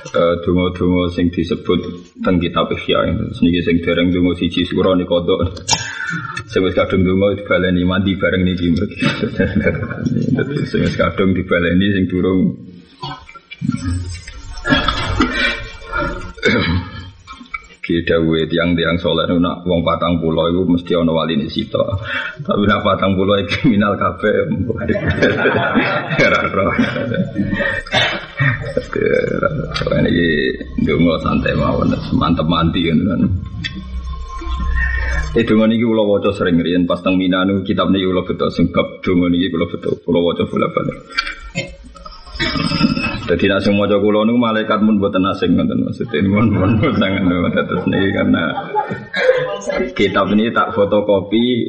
Uh, dungo-dungo sing disebut teng kitab Ihya niki sing dereng dungo siji surah nika kodok. Sing wis kadung dungo dibaleni mandi bareng niki sing wis kadung dibaleni sing durung. Kita dawe tiang-tiang soleh nak wong patang pulau itu mesti wali ini sito. Tapi nak patang pulau itu kriminal kafe. Raro. Ini dungo santai mawon, mantep manti kan kan. Eh dungo niki kula waca sering riyen pas teng Minanu kitab niki kula betul sing bab dungo niki kula betul kula waca bolak-balik. Jadi nak semua jago kulo nu malaikat pun buat asing ngoten maksudnya ini pun pun sangat terus nih karena kitab ini tak fotokopi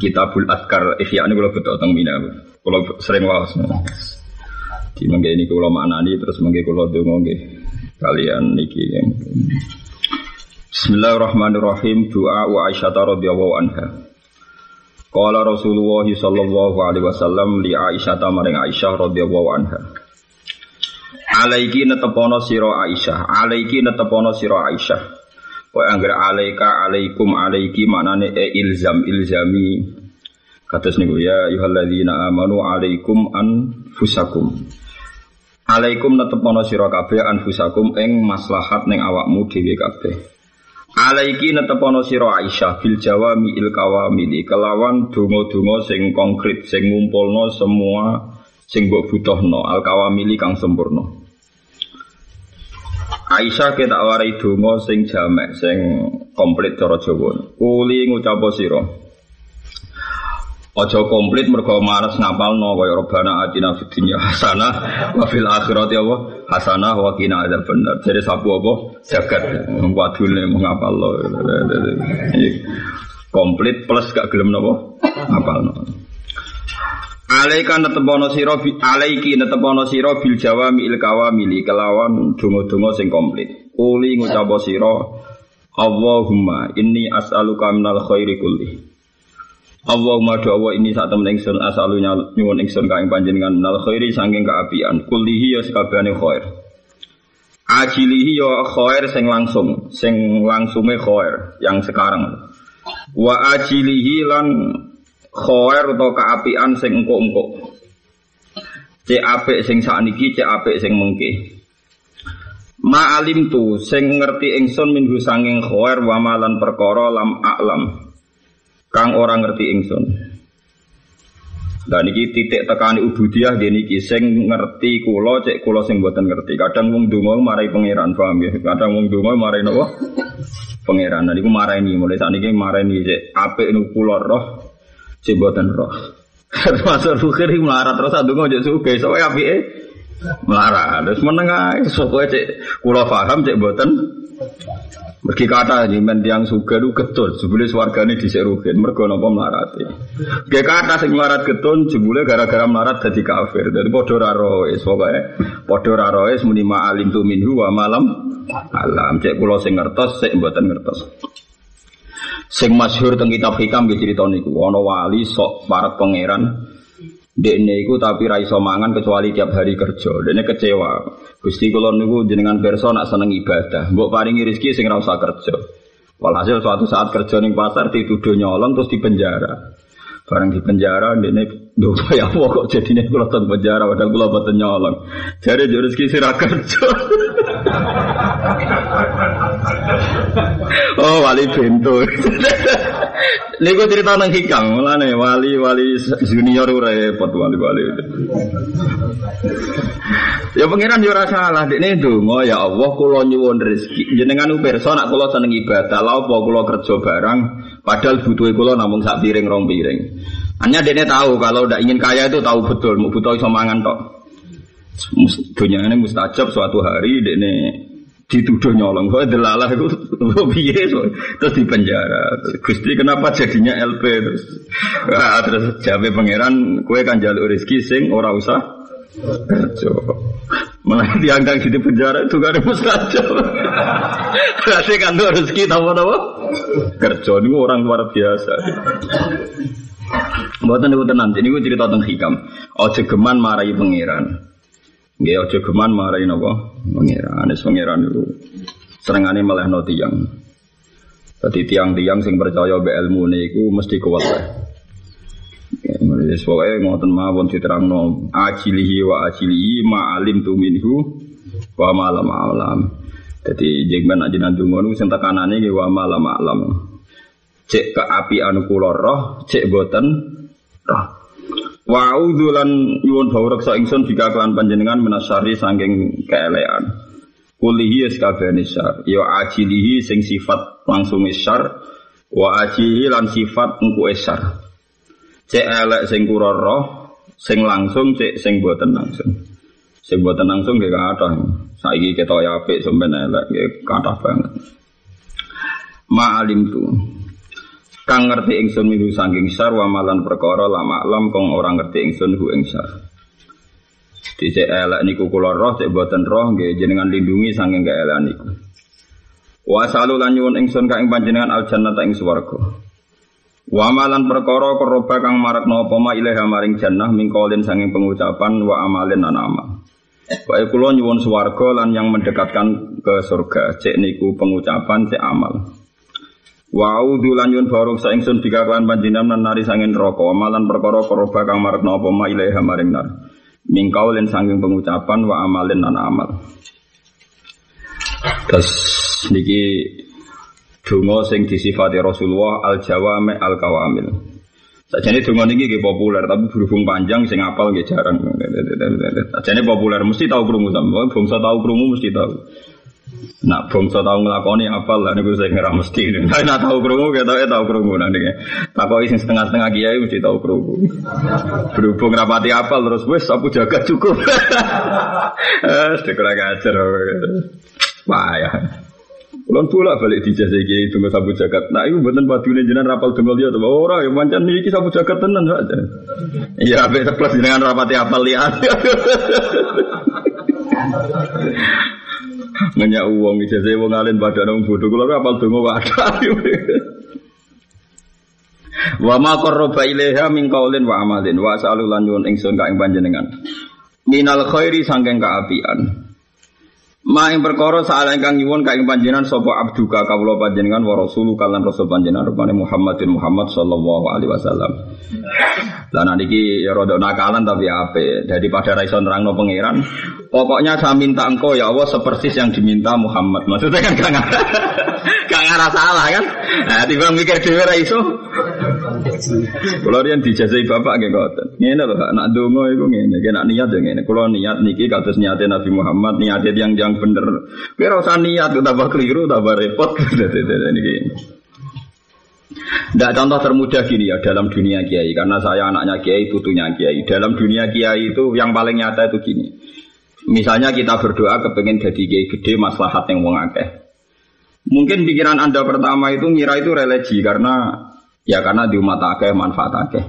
kitabul adkar ihya ini kalau betul tentang mina kalau sering wawas di mangga ini kalau maknani terus mangga kalau dongo kalian niki Bismillahirrahmanirrahim doa wa Aisyah radhiyallahu anha Qala Rasulullah sallallahu alaihi wasallam li Aisyah maring Aisyah radhiyallahu anha. Alaiki netepono sira Aisyah, alaiki netepono sira Aisyah. Kowe anggere alaika alaikum alaiki maknane e ilzam ilzami. Kados niku ya ayyuhalladzina amanu alaikum anfusakum. Alaikum netepono sira kabeh anfusakum ing maslahat ning awakmu dhewe kabeh. Alaiki netepono siro Aisyah bil jawami il kawamili kelawan dungo-dungo sing konkret sing ngumpulno semua sing mbok butuhno al kawamili kang sempurna. Aisyah kita warai dungo sing jamek sing komplit cara Jawa. Kuli ngucap sira. Ojo komplit mergo mares ngapalno kaya robana atina fid dunya hasanah wa fil akhirati apa hasanah wa qina benar. Jadi sapu apa jagat wadune mengapalno. Komplit plus gak gelem napa ngapalno. Alaika netepono sira alaiki netepono sira bil jawami il kawamili kelawan donga-donga sing komplit. Kuli ngucap sira Allahumma inni as'aluka minal khairi kulli. Allahumma doa ini saat temen ingsun asalunya nyuwun ingsun kaing panjenengan nal khairi sanging keapian. Kullihi ya sekabehane khair. Ajilihi ya khair sing langsung sing langsunge khair yang sekarang. Wa ajilihi lan khair atau keapian sing engko-engko cek apik sing sakniki cek apik sing mengke. Ma'alim tu sing ngerti ingsun minggu sanging khair wa malan perkara lam a'lam kang orang ngerti ingsun. Dan iki titik tekani ubudiyah gini niki sing ngerti kula cek kula sing buatan ngerti. Kadang wong donga marai pangeran paham ya. Kadang wong donga marai napa? pangeran. Nah niku ini mulai ini marani cek apik nu kula roh cek buatan roh. Termasuk fakir melarat terus adungo cek suge. Soalnya apike melarat. Terus menengah sokoe cek kula paham cek buatan Mergi kata ini men tiang suga itu getun, jebule swargane diserugen, mergo napa melarati. Ge kata sing melarat getun, jebule gara-gara melarat dadi kafir. Dadi padha ra roes, pokoke padha muni ma'alim tu minhu wa malam alam. Cek kula sing ngertos, sik mboten ngertos. Sing masyhur teng kitab hikam nggih crita niku, ana wali sok para pangeran Dekne iku tapi ra iso mangan kecuali tiap hari kerja. Dekne kecewa. Gusti kula niku jenengan pirsa nak seneng ibadah. Mbok paringi rezeki sing ora usah kerja. Walhasil suatu saat kerja ning pasar dituduh nyolong terus di penjara. Barang di penjara, ini doa ya Allah kok jadi nih kalau penjara, padahal kalau buat nyolong. Jadi jurus kisi kerja. oh wali pintu. Gue cerita nang hikam, nih wali wali junior repot wali wali. ya pangeran yo salah, ini dongo ya Allah kulo nyuwun rezeki. Jenengan uperso nak kulo seneng ibadah, lau po kulo kerja barang, padahal butuh kulo namung sak piring rong piring. Hanya dia tahu kalau udah ingin kaya itu tahu betul, mau butuh iso mangan tok. Dunia ini mustajab suatu hari dia dituduh nyolong. Kok delalah itu piye so. terus di penjara. Gusti kenapa jadinya LP terus ah, terus jabe pangeran kue kan jalur rezeki sing ora usah kerja. Malah diangkat di penjara itu gak ada mustajab. Berarti kan tuh rezeki tahu apa? Kerja ini orang luar biasa. Buatan itu tenang, ini gue cerita tentang hikam. Ojo geman marahi pangeran. Nggih aja geman napa pangeran. Anis pangeran itu serengane melehno tiyang. Dadi tiang-tiang sing percaya be ilmu niku mesti kuat wae. Wis pokoke ngoten mawon diterangno ajilihi wa ajilihi ma alim tu minhu wa ma lam alam. Dadi jengben ajenan donga niku sing tekanane nggih wa ma lam alam. Cek ke api anu kula roh, cek boten roh. Wa a'udzu lan nyuwun bawah reksa ingsun jika kelan panjenengan menasari saking keelean. Kulihi kabehane syar, ya ajilihi sing sifat langsung syar, wa ajilihi lan sifat engku syar. Cek elek sing kura roh, sing langsung cek sing boten langsung. Sing boten langsung nggih kathah. Saiki ketok apik sampeyan elek nggih kathah banget. Ma'alim tu kang ngerti ingsun miru saking sar wa malan perkara lama alam kong orang ngerti ingsun hu ing sar Dicek elek niku kula roh cek boten roh nggih jenengan lindungi saking keelekan niku. Wa salu lan nyuwun ingsun ka ing panjenengan al jannata ing swarga. Wa malan perkara keroba kang marak napa ma maring jannah mingkolin sanging pengucapan wa amalin lan amal. Wae kula nyuwun swarga lan yang mendekatkan ke surga. Cek niku pengucapan cek amal Wa a'udzu lan yun baruk sa ingsun bika kan panjenengan nari sangin neraka amalan perkara koroba kang marekna apa ma ilaiha maring nar. Mingkau len sanging pengucapan wa amalin lan amal. Terus niki donga sing disifati Rasulullah al jawame al kawamil. Sajane donga niki nggih populer tapi berhubung panjang sing apal nggih jarang. Sajane populer mesti tahu krungu sampe bangsa tahu krungu mesti tahu. Nak bangsa tahu ngelakoni apa lah niku saya ngira mesti. Tapi nak tahu krungu kita tahu krungu nanti. Takoki sing setengah-setengah kiai mesti tahu krungu. Berhubung rapati apal terus wes aku jaga cukup. Eh, kurang ajar. Wah ya. Kulon pula balik di jasa kiai tunggu sabu jagat. Nah itu buatan padune jenengan rapal tunggu dia tuh. Ora ya mancan niki sabu jagat tenan saja. Iya, beda plus jenengan rapati apal lihat. Nanya uang ijazah wong alim pada nang bodoh kula apal donga wadah. Wa ma qarraba ilaiha min qaulin wa amalin wa sa'alu lan nyuwun ingsun ka ing panjenengan. Minal khairi sangking kaapian. Ma ing perkara saala ingkang nyuwun ka ing panjenengan sapa abduka kawula panjenengan wa rasulu kalan rasul panjenengan rupane Muhammadin Muhammad sallallahu alaihi wasallam. Lah niki ya rada nakalan tapi ape. Daripada ra iso nerangno pangeran, pokoknya saya minta engkau ya Allah sepersis yang diminta Muhammad. Maksudnya kan gak gak ngarah salah kan? Nah, tiba mikir dhewe ra iso. Kalau dia dijazai bapak nggih ngoten. Ngene lho, nak donga iku ngene, nak niat ya ngene. Kalau niat niki kados niate Nabi Muhammad, niate yang yang bener. Kowe ora usah niat tambah keliru, tambah repot. Niki. Tidak contoh termudah gini ya dalam dunia kiai karena saya anaknya kiai putunya kiai. Dalam dunia kiai itu yang paling nyata itu gini. Misalnya kita berdoa kepengen jadi kiai gede maslahat yang wong akeh. Mungkin pikiran anda pertama itu ngira itu religi karena ya karena di umat akeh manfaat akeh.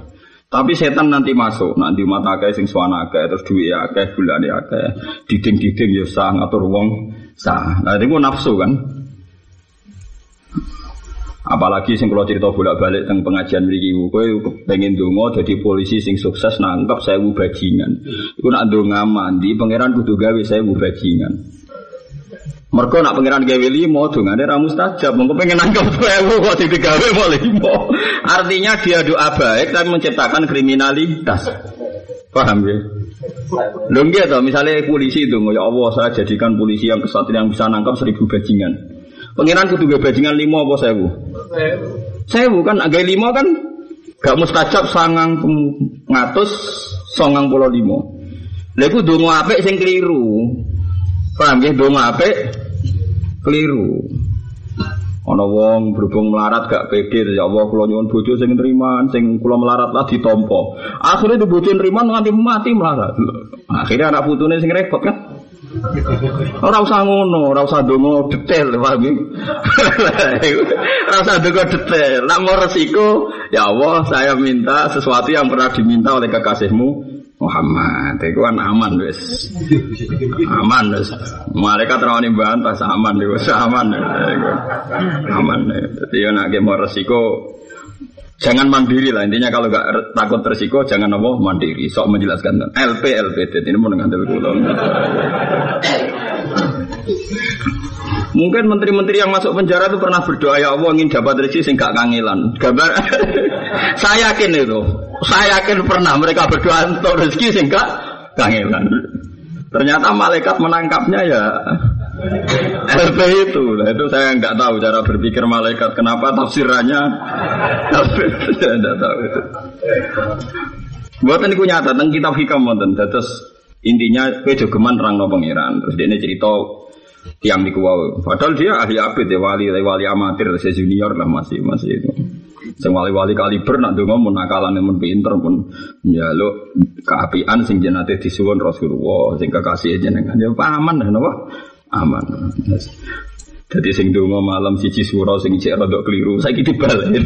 Tapi setan nanti masuk, nanti umat akeh sing suwana akeh terus duit akeh bulan akeh diding-diding ya sah ngatur wong sah. Nah itu nafsu kan. Apalagi sing kalau cerita bolak-balik tentang pengajian mriki kowe pengen donga jadi polisi sing sukses nangkep saya bajingan. Iku nak donga mandi pangeran kudu gawe saya bajingan. Mereka nak pangeran gawe limo dongane ra mustajab. Mengko pengen nangkep sewu kok digawe mau limo. Artinya dia doa baik tapi menciptakan kriminalitas. Paham ya? Lho nggih to, misalnya polisi itu ya Allah saya jadikan polisi yang kesatria yang bisa nangkap seribu bajingan. Pengiran kudu gue bajingan lima apa sewu? Sewu kan agak lima kan gak mustajab sangang ngatus songang pulau limo. Lalu dongo ape sing keliru. Paham ya dongo ape keliru. Ana wong berhubung melarat gak pede ya Allah kula nyuwun bojo sing nriman sing kula melarat lah ditampa. Akhire di bojo nriman nganti mati melarat. Akhirnya anak putune sing repot kan. Ora usah ngono, ora usah donga detail, paham? Ora usah donga detail. Nak mau resiko, ya Allah, saya minta sesuatu yang pernah diminta oleh kekasihmu Muhammad. Itu kan aman wis. Aman wis. Malaikat rawani bantah aman wis aman. Aman. Jadi ya nak mau resiko Jangan mandiri lah intinya kalau nggak takut resiko jangan apa mandiri. Sok menjelaskan LP LP ini mau dengan Mungkin menteri-menteri yang masuk penjara itu pernah berdoa ya Allah ingin dapat rezeki sing gak kangelan. Gambar saya yakin itu. Saya yakin pernah mereka berdoa untuk rezeki sing gak kangelan. Ternyata malaikat menangkapnya ya LP itu, itu saya nggak tahu cara berpikir malaikat. Kenapa tafsirannya saya nggak tahu itu. Buatan itu nyata tentang kitab hikam wonten. Terus intinya kue jogeman terang no pangeran. Terus dia ini cerita tiang di kuwau. Padahal dia ahli abid ya wali wali amatir, saya junior lah masih masih itu. Sing wali-wali kaliber nak donga mun nakalan mun pinter pun njaluk keapian sing jenate disuwun Rasulullah sing kekasih jenengan ya paman napa aman. Jadi sing donga malam siji suro sing cek rada keliru, saiki dibalik.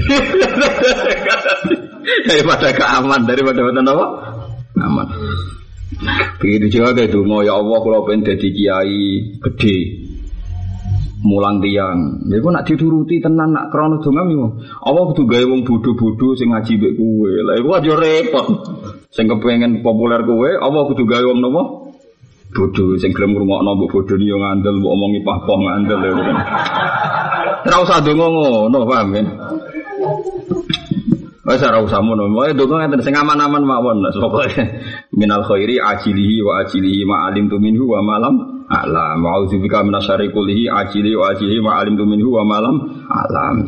daripada keaman, daripada wonten apa? Aman. Begitu juga kayak donga ya Allah kalau pengen jadi kiai gede mulang tiang. Ya nak dituruti tenan nak krono donga mi. Allah kudu gawe wong bodho-bodho sing ngaji mbek kowe. Lah iku aja repot. Sing kepengen populer kowe, Allah kudu gawe wong nopo? bodoh sing gelem ngrungokno mbok bodoh yo ngandel mbok omongi pah-pah ngandel ya. Ora usah donga ngono, paham ya? Wes ora usah ngono. Wae donga ngeten sing aman-aman mawon. Pokoke minal khairi ajilihi wa ajilihi ma alim tu minhu wa malam alam. Wa audzubika minasyari kullihi ajili wa ajili ma alim tu minhu wa malam alam.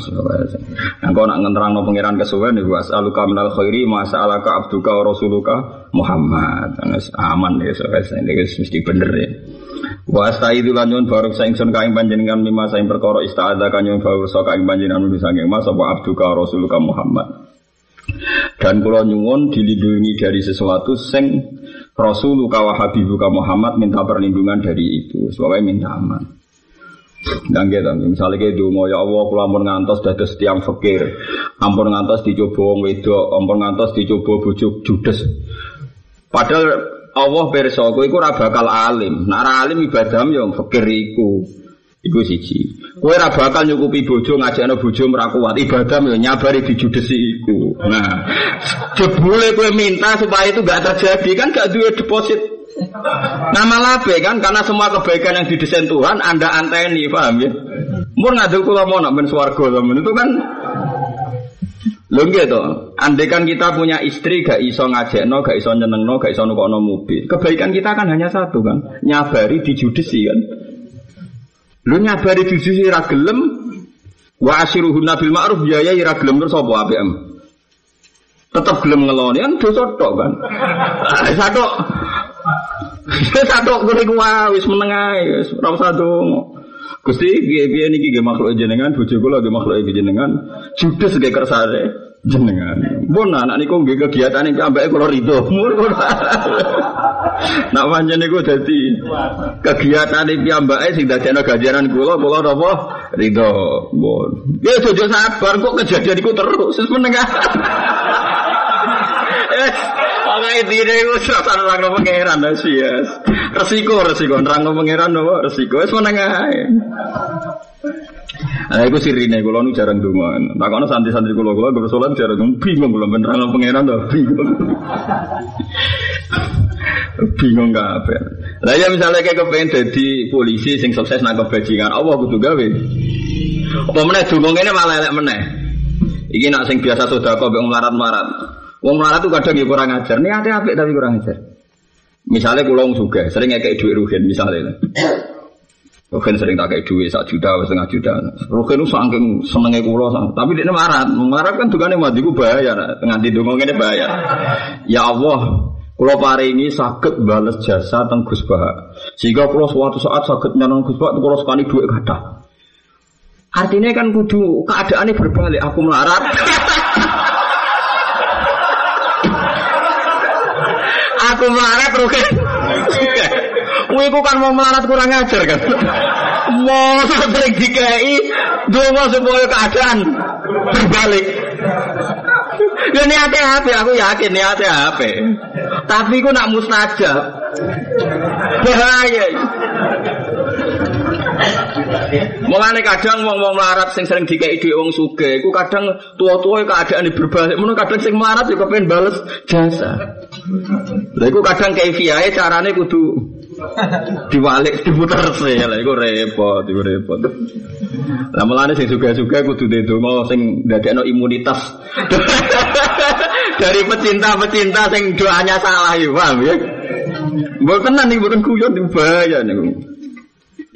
Nah kau nak ngenterangno pangeran kesuwen niku as'aluka minal khairi ma sa'alaka abduka wa rasuluka Muhammad. Aman ya wes ini mesti bener ya. Wa astaidu lan nyun baruk saingsun kaing panjenengan mima saing perkara istaadha kanyun baruk sa kaing panjenengan nulis saking mas apa abduka rasuluka Muhammad. Dan kula nyuwun dilindungi dari sesuatu sing Rasulullah wa Habibuka Muhammad minta perlindungan dari itu. Sebabnya minta aman. Dan gitu, misalnya kayak dulu, ya Allah, kalau ampun ngantos dados tiang fakir, ampun ngantos dicoba wong wedok, ampun ngantos dicoba bujuk judes. Padahal Allah perso, kowe iku ora bakal alim. Nek alim ibadah yo fakir iku. Iku siji. Kowe ora bakal nyukupi bojo ngajakno bojo ora kuat. Ibadah yo nyabari dijudesi iku. Nah, jebule kowe minta supaya itu gak terjadi kan gak duwe deposit. Nama labe kan karena semua kebaikan yang didesain Tuhan Anda anteni, paham ya? Mun ngadul kula mau nak ben swarga itu kan Lho gitu. Andai kan kita punya istri gak iso ngajakno, gak iso nyenengno, gak iso nukokno mobil. Kebaikan kita kan hanya satu kan, nyabari dijudesi kan. Lu nyabari sisi ra gelem wa asyiruhun nabil ma'ruf ya ya ra gelem terus apa APM? Tetap gelem ngeloni kan dosa tok kan. Satu satu kuwi ku wis meneng ae wis ora usah dongo. Gusti piye niki makhluk jenengan bojo kula nggih makhluk jenengan judes nggih kersane jenengan. Pun anak niku nggih kegiatan iki ambek kula rido. Nak pancen niku dadi kegiatan iki ambake sing dadekno ganjaran kula kula napa rido. Pun. Ya jojo sabar kok kejadian iku terus menengah. Pokoke dine iku ora nerangno pangeran sih. Resiko resiko nerangno pangeran napa resiko wis menengah. Nah, itu sirine kula nu jarang donga. Tak kono santri-santri kula kula salat jarang bingung kula ben nang pangeran to bingung. bingung apa? Lah ya misalnya kayak kepengen jadi polisi sing sukses nang bajingan, Allah kudu gawe. Apa meneh donga ngene malah elek meneh. Iki nak sing biasa sedekah mbek melarat-melarat. Wong melarat tuh kadang ya kurang ajar. Niate apik tapi kurang ajar. Misalnya kulo juga sering kayak duit rugen misalnya. Rugen sering tak kayak duit sak juta, setengah juta. Rugen itu saking senengnya kulo, tapi dia marah. Marah kan tukangnya mati gue bayar, nganti dongeng ini bayar. Ya Allah, kulo ini sakit balas jasa tentang Gus Bah. Sehingga kulo suatu saat sakit nyanong Gus Bah, kulo sekali duit kata. Artinya kan kudu keadaannya berbalik. Aku melarat. aku melarat rugen. Kuwi ku kan mau melarat kurang ajar kan. Mau sering dikai donga supaya keadaan berbalik. Ya niate HP, aku yakin niate HP. Tapi ku nak mustajab. Bahaya. Mulane kadang wong-wong melarat sing sering dikei dhuwit wong sugih, iku kadang tua-tua keadaan berbalik, ngono kadang sing melarat juga pengen bales jasa. Lha iku kadang kaifiahe carane kudu diwalik diputer sih lah iku repot iku repot lah mulane sing juga-juga kudu ndonga sing ndadekno imunitas dari pecinta-pecinta sing doanya salah ya paham ya tenan nih, bukan kuyon bahaya nih.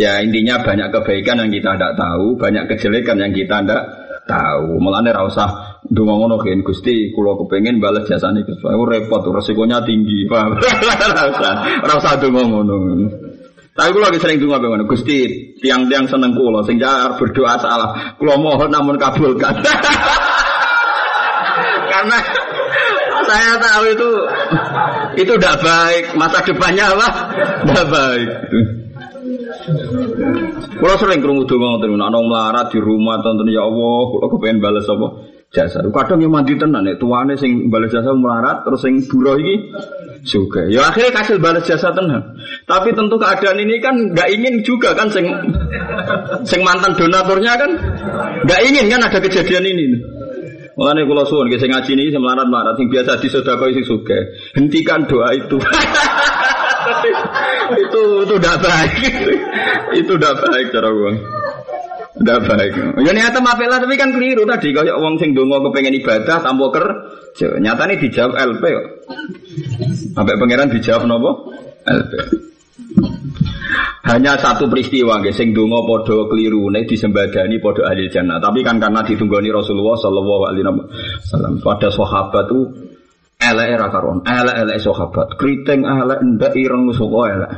Ya intinya banyak kebaikan yang kita tidak tahu, banyak kejelekan yang kita tidak tahu. Mulane ra usah donga ngono kan Gusti kula kepengin balas jasane Gus. Aku repot resikonya tinggi. Paham? Ra usah. Donga ngono. Tapi kula sering donga ngono. Gusti, tiang-tiang seneng kula sing berdoa salah. Kula mohon namun kabulkan. Karena saya tahu itu itu tidak baik masa depannya apa tidak baik kalau sering kerungu donga ngoten ana melarat di rumah tonton ya Allah kalau kepengen balas apa jasa kadang yang mandi tenan nek tuane sing balas jasa melarat terus sing buruh iki juga ya akhirnya kasih balas jasa tenan tapi tentu keadaan ini kan nggak ingin juga kan sing sing mantan donaturnya kan nggak ingin kan ada kejadian ini kula suwun nggih sing ngaji niki sing melarat-melarat sing biasa disedekah sing suge. Hentikan doa itu. itu itu tidak baik. itu tidak baik cara gua. Tidak baik. Ya niatnya mapela tapi kan keliru tadi kalau wong sing dongo kepengen ibadah tanpa kerja. Nyatane dijawab LP kok. Sampai pangeran dijawab nopo? LP. Hanya satu peristiwa nggih sing donga padha klirune disembadani padha ahli jannah. Tapi kan karena ditunggoni Rasulullah sallallahu alaihi wasallam pada sahabat itu elek era karon, elek-elek sahabat, keriting elek ndak ireng saka elek.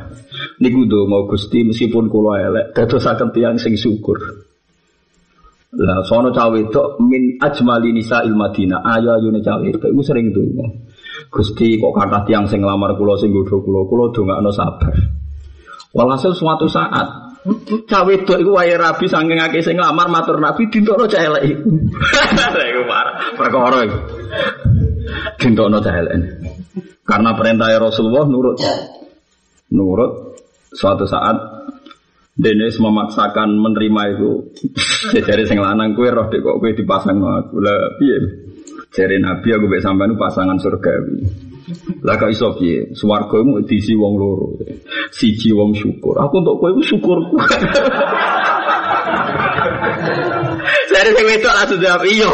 Niku donga Gusti meskipun kula elek dadosaken tiyang sing syukur. Lah sono cawe wedok min ajmali nisa il Madinah. Ayo ayune cawe wedok iku sering donga. Gusti kok kata tiang sing lamar kula sing godho kula, kula dongakno sabar. Walhasil suatu saat cawe itu iku wae rabi saking akeh sing nglamar matur nabi dintokno cah elek iku. Iku perkara iku. Dintokno cah elek. Karena perintah Rasulullah nurut. Nurut suatu saat Dennis memaksakan menerima itu. Jadi sing lanang kue roh dek kok kue dipasang aku. Lah piye? Jare Nabi aku mbek sampean pasangan surgawi. Lah kok iso piye? Swarga mu diisi wong loro. Siji wong syukur. Aku untuk kowe syukur. Saya sing wedok langsung jawab, "Iya,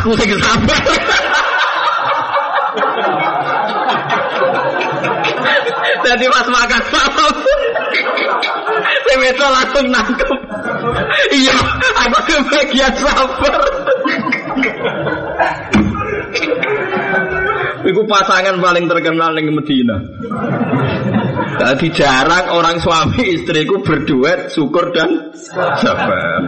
aku sing sabar." Jadi pas makan malam Sing wedok langsung nangkep Iya Aku kebagian sabar Iku pasangan paling terkenal di Medina. Jadi jarang orang suami istriku berduet syukur dan sabar.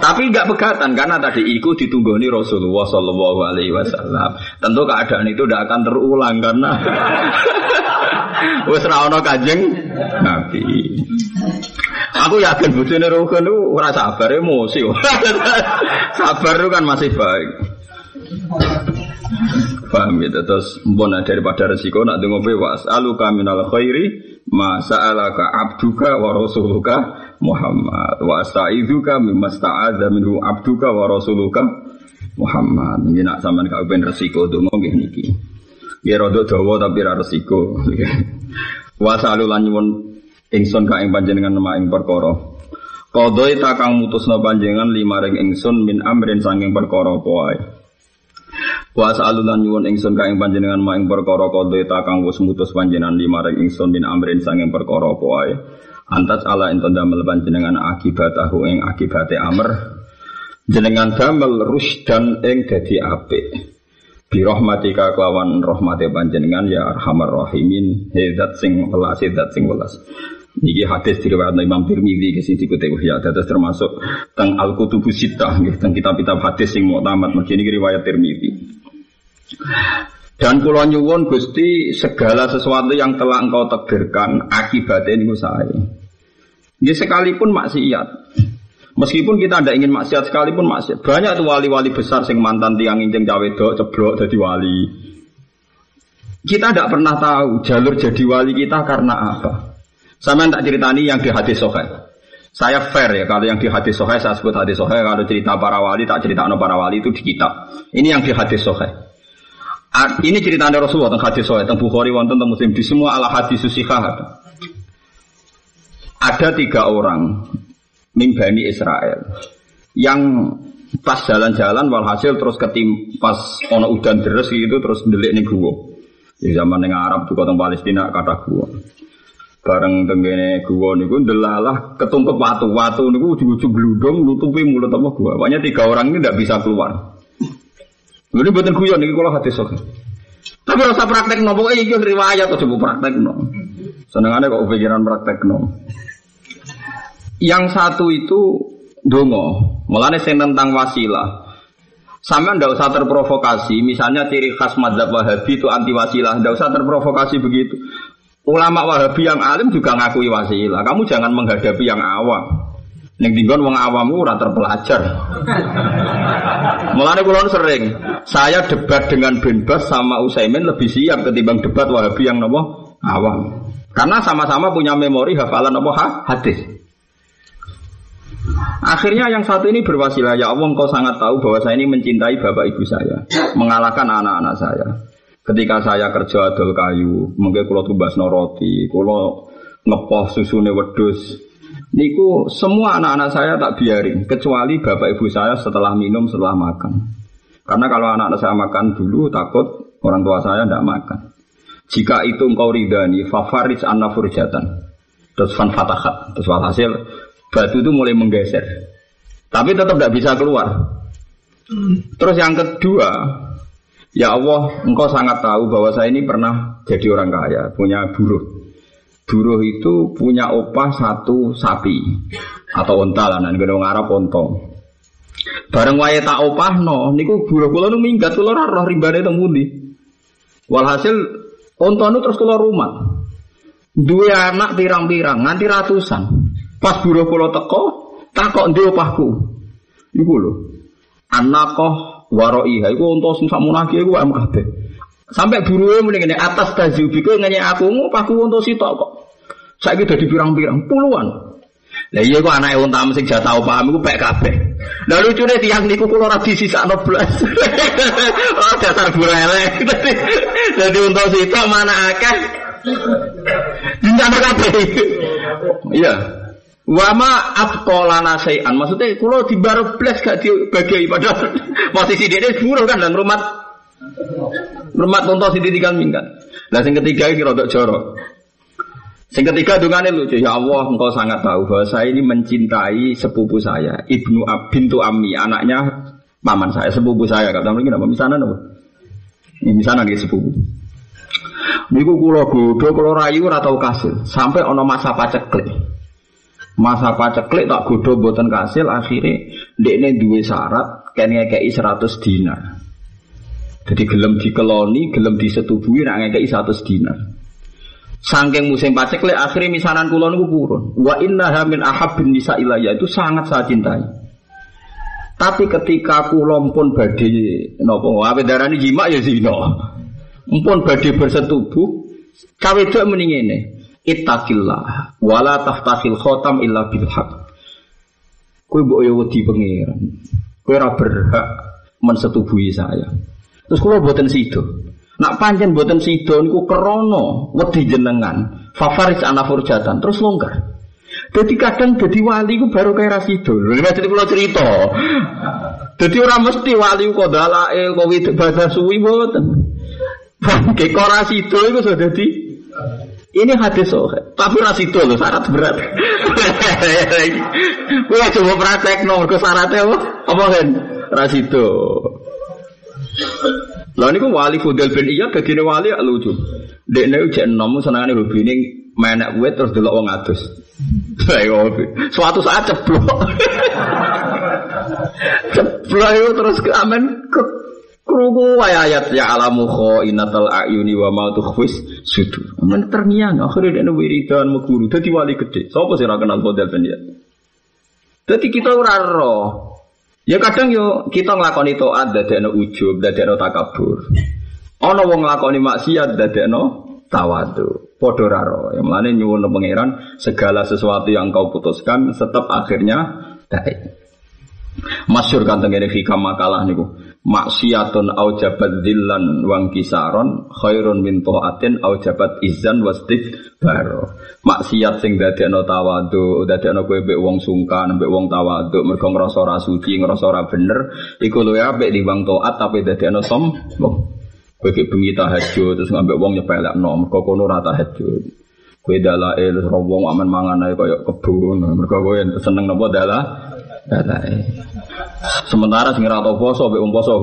Tapi nggak pegatan karena tadi iku ditunggoni Rasulullah Shallallahu Alaihi Wasallam. Tentu keadaan itu tidak akan terulang karena wes rawono kajeng Nabi. Aku yakin bujune Rukun itu ora sabar emosi. sabar itu kan masih baik. Paham gitu? Terus mbona daripada resiko nak dengo bewas alu kaminal khairi ma sa'alaka abduka wa rasuluka Muhammad. Wa asta'iduka mimma sta'adza minhu abduka wa rasuluka Muhammad. Ini nak sampean gak ben resiko donga nggih niki. Nggih rada dawa tapi ra resiko. Wa sa'alu lan nyuwun ingsun ka ing panjenengan nama ing perkara Kodoi takang mutusno panjenengan lima ring ingsun min amrin sanging perkara apa Wa sa'alulan nyuwun ingsun ka ing panjenengan ma ing perkara kodhe ta kang wis mutus panjenengan limareng ingsun min amrin sanging perkara apa wae. Antas ala ento damel panjenengan akibatahu ing akibate amr. Jenengan damel rusdan ing dadi apik. Bi rahmatika kelawan rahmate panjenengan ya arhamar rahimin. Hezat sing welas, hezat sing welas. Niki hadis diriwayatkan Imam Tirmidzi ke sini dikutip ya dados termasuk teng Al Kutubus Sittah teng kitab-kitab hadis sing muktamad mergi niki riwayat Tirmidzi. Dan kula nyuwun Gusti segala sesuatu yang telah engkau takdirkan akibatnya ini saya. Ini sekalipun maksiat. Meskipun kita tidak ingin maksiat sekalipun maksiat. Banyak tuh wali-wali besar sing mantan tiang injeng cawe dok ceblok jadi wali. Kita tidak pernah tahu jalur jadi wali kita karena apa. Sama tak ceritani yang di hadis sohe. Saya fair ya kalau yang di hadis sohe saya sebut hadis sohe. Kalau cerita para wali tak cerita para wali itu di kitab. Ini yang di hadis sohe. Ini cerita dari Rasulullah tentang hadis soal tentang Bukhari wonten tentang Muslim di semua ala hadis susihah ada tiga orang mimbani Israel yang pas jalan-jalan walhasil terus ketim pas ono udan deres gitu terus delik nih gua di zaman yang Arab tuh kota Palestina kata gua bareng tenggene gua niku delalah ketungkep watu watu niku ujung-ujung gludung nutupi mulut apa gua pokoknya tiga orang ini tidak bisa keluar ini buatan guyon ini kalau hati sok. Tapi rasa praktek no, pokoknya itu riwayat atau coba praktek no. Senengannya kok pikiran praktek no. Yang satu itu dongo, mulane sing tentang wasilah. Sama ndak usah terprovokasi, misalnya ciri khas madzhab Wahabi itu anti wasilah, ndak usah terprovokasi begitu. Ulama Wahabi yang alim juga ngakui wasilah. Kamu jangan menghadapi yang awam. Neng dinggon wong awamu ora terpelajar. Mulane kula sering, saya debat dengan Benbas sama Usaimin lebih siap ketimbang debat Wahabi yang nopo awam. Karena sama-sama punya memori hafalan nopo ha? hadis. Akhirnya yang satu ini berwasilah, ya Allah engkau sangat tahu bahwa saya ini mencintai bapak ibu saya, mengalahkan anak-anak saya. Ketika saya kerja adol kayu, mungkin kalau tumbas noroti, kalau ngepoh susune wedus, Niku semua anak-anak saya tak biarin, kecuali bapak ibu saya setelah minum, setelah makan. Karena kalau anak-anak saya makan dulu, takut orang tua saya tidak makan. Jika itu engkau ridani, favorit anna furjatan. Terus fan fatahat. Terus hasil batu itu mulai menggeser. Tapi tetap tidak bisa keluar. Terus yang kedua, ya Allah, engkau sangat tahu bahwa saya ini pernah jadi orang kaya, punya buruh. Buruh itu punya opah satu sapi atau onta lah, nanti gue Arab ontong. Bareng wae tak opah no, niku buruh kula nu minggat kula ora roh ribane teng. Walhasil onta nu terus kula rumah. Dua anak pirang-pirang nganti ratusan. Pas buruh kula teko, takok ndi opahku. Iku lho. Anakoh waroi, iku onta sing sakmunake iku MKB. Sampai buruhnya mulai ini atas tajubiku nanya aku opahku onta sitok kok. Saya gitu di pirang-pirang puluhan. Lah iya kok anake unta sing jatah paham iku pek kabeh. Lah lucune tiyang niku kula ora disisakno blas. oh dasar burele. Dadi unta sitok mana akeh. Dincana kabeh. Iya. Wama afqolana sayan. Maksudnya kula dibarep blas gak dibagi padahal posisi dia buruh kan dan rumah rumah tonton sini tinggal minggat. Lah sing ketiga iki rodok jorok. Sing ketiga dungane lucu, ya Allah engkau sangat tahu bahwa saya ini mencintai sepupu saya, ibnu bintu Ami, anaknya paman saya, sepupu saya. Kata mereka apa? Misalnya? Ini misalnya dia sepupu. Niku kula godho kula rayu ora tau kasil, sampai ono masa paceklik. Masa paceklik tak godho mboten kasil, akhirnya dekne duwe syarat kene ngekeki 100 dinar. Jadi gelem dikeloni, gelem disetubuhi nak ngekeki 100 dinar. Sangking musim paceklik akhirnya misanan kula niku purun. Wa inna min ahabbin nisa ilayya itu sangat saya cintai. Tapi ketika kula pun badhe napa ape darani jima ya zina. Mpun badhe bersetubuh cawe dok muni ngene. Ittaqillah wala taftakhil khotam illa bil haq. Kowe mbok yo wedi pangeran. Kowe ora berhak mensetubuhi saya. Terus kula boten sido. Nak panjen buatan sido niku kerono wedi jenengan. Favorit anak furjatan terus longgar. Jadi kadang jadi wali ku baru kayak rasido. Jadi pulau cerita. Jadi orang mesti wali kok dalail kok wid bahasa suwi. Bangke kok rasido iku sudah di ini hadis sohe, tapi rasido loh syarat berat. Gue coba praktek nomor ke syaratnya apa? Apa kan? Rasido. Lah niku wali Fudel bin Iyad dadi wali lucu. Dekne jek enom senengane hobine menek wit terus delok wong adus. Iya, Suatu saat ceblok itu terus ke amen ke Kruku ayat ya alamu inatal ayuni wa ma tukhfis sudur. Men terngiang dia wiridan mau guru dadi wali gede. Sapa sih ra kenal model ben ya? Dadi kita ora roh. Ya kadang yo kita nglakoni taat dadekno ujub, dadekno takabur. Ana wong nglakoni maksiat dadekno tawadu. Padha ra roh. Ya mlane nyuwun pangeran segala sesuatu yang kau putuskan tetap akhirnya baik. Masyur kan tengene hikam makalah niku. Maksiatun au jabat dillan wang kisaron khairun min taatin au jabat izan wastik baro. Maksiat sing dadekno tawadhu, dadekno kowe mbek wong sungkan, mbek wong tawadhu, mergo ngrasa ora suci, ngrasa ora bener, iku luwih apik wong taat tapi dadekno sombong. Kowe ki bengi tahajud terus ngambek wong nyepelekno, mergo kono ora tahajud. Kowe dalail wong aman mangan ae kaya kebun, mergo kowe seneng napa dalah Sementara sing ora tau poso mbek wong poso.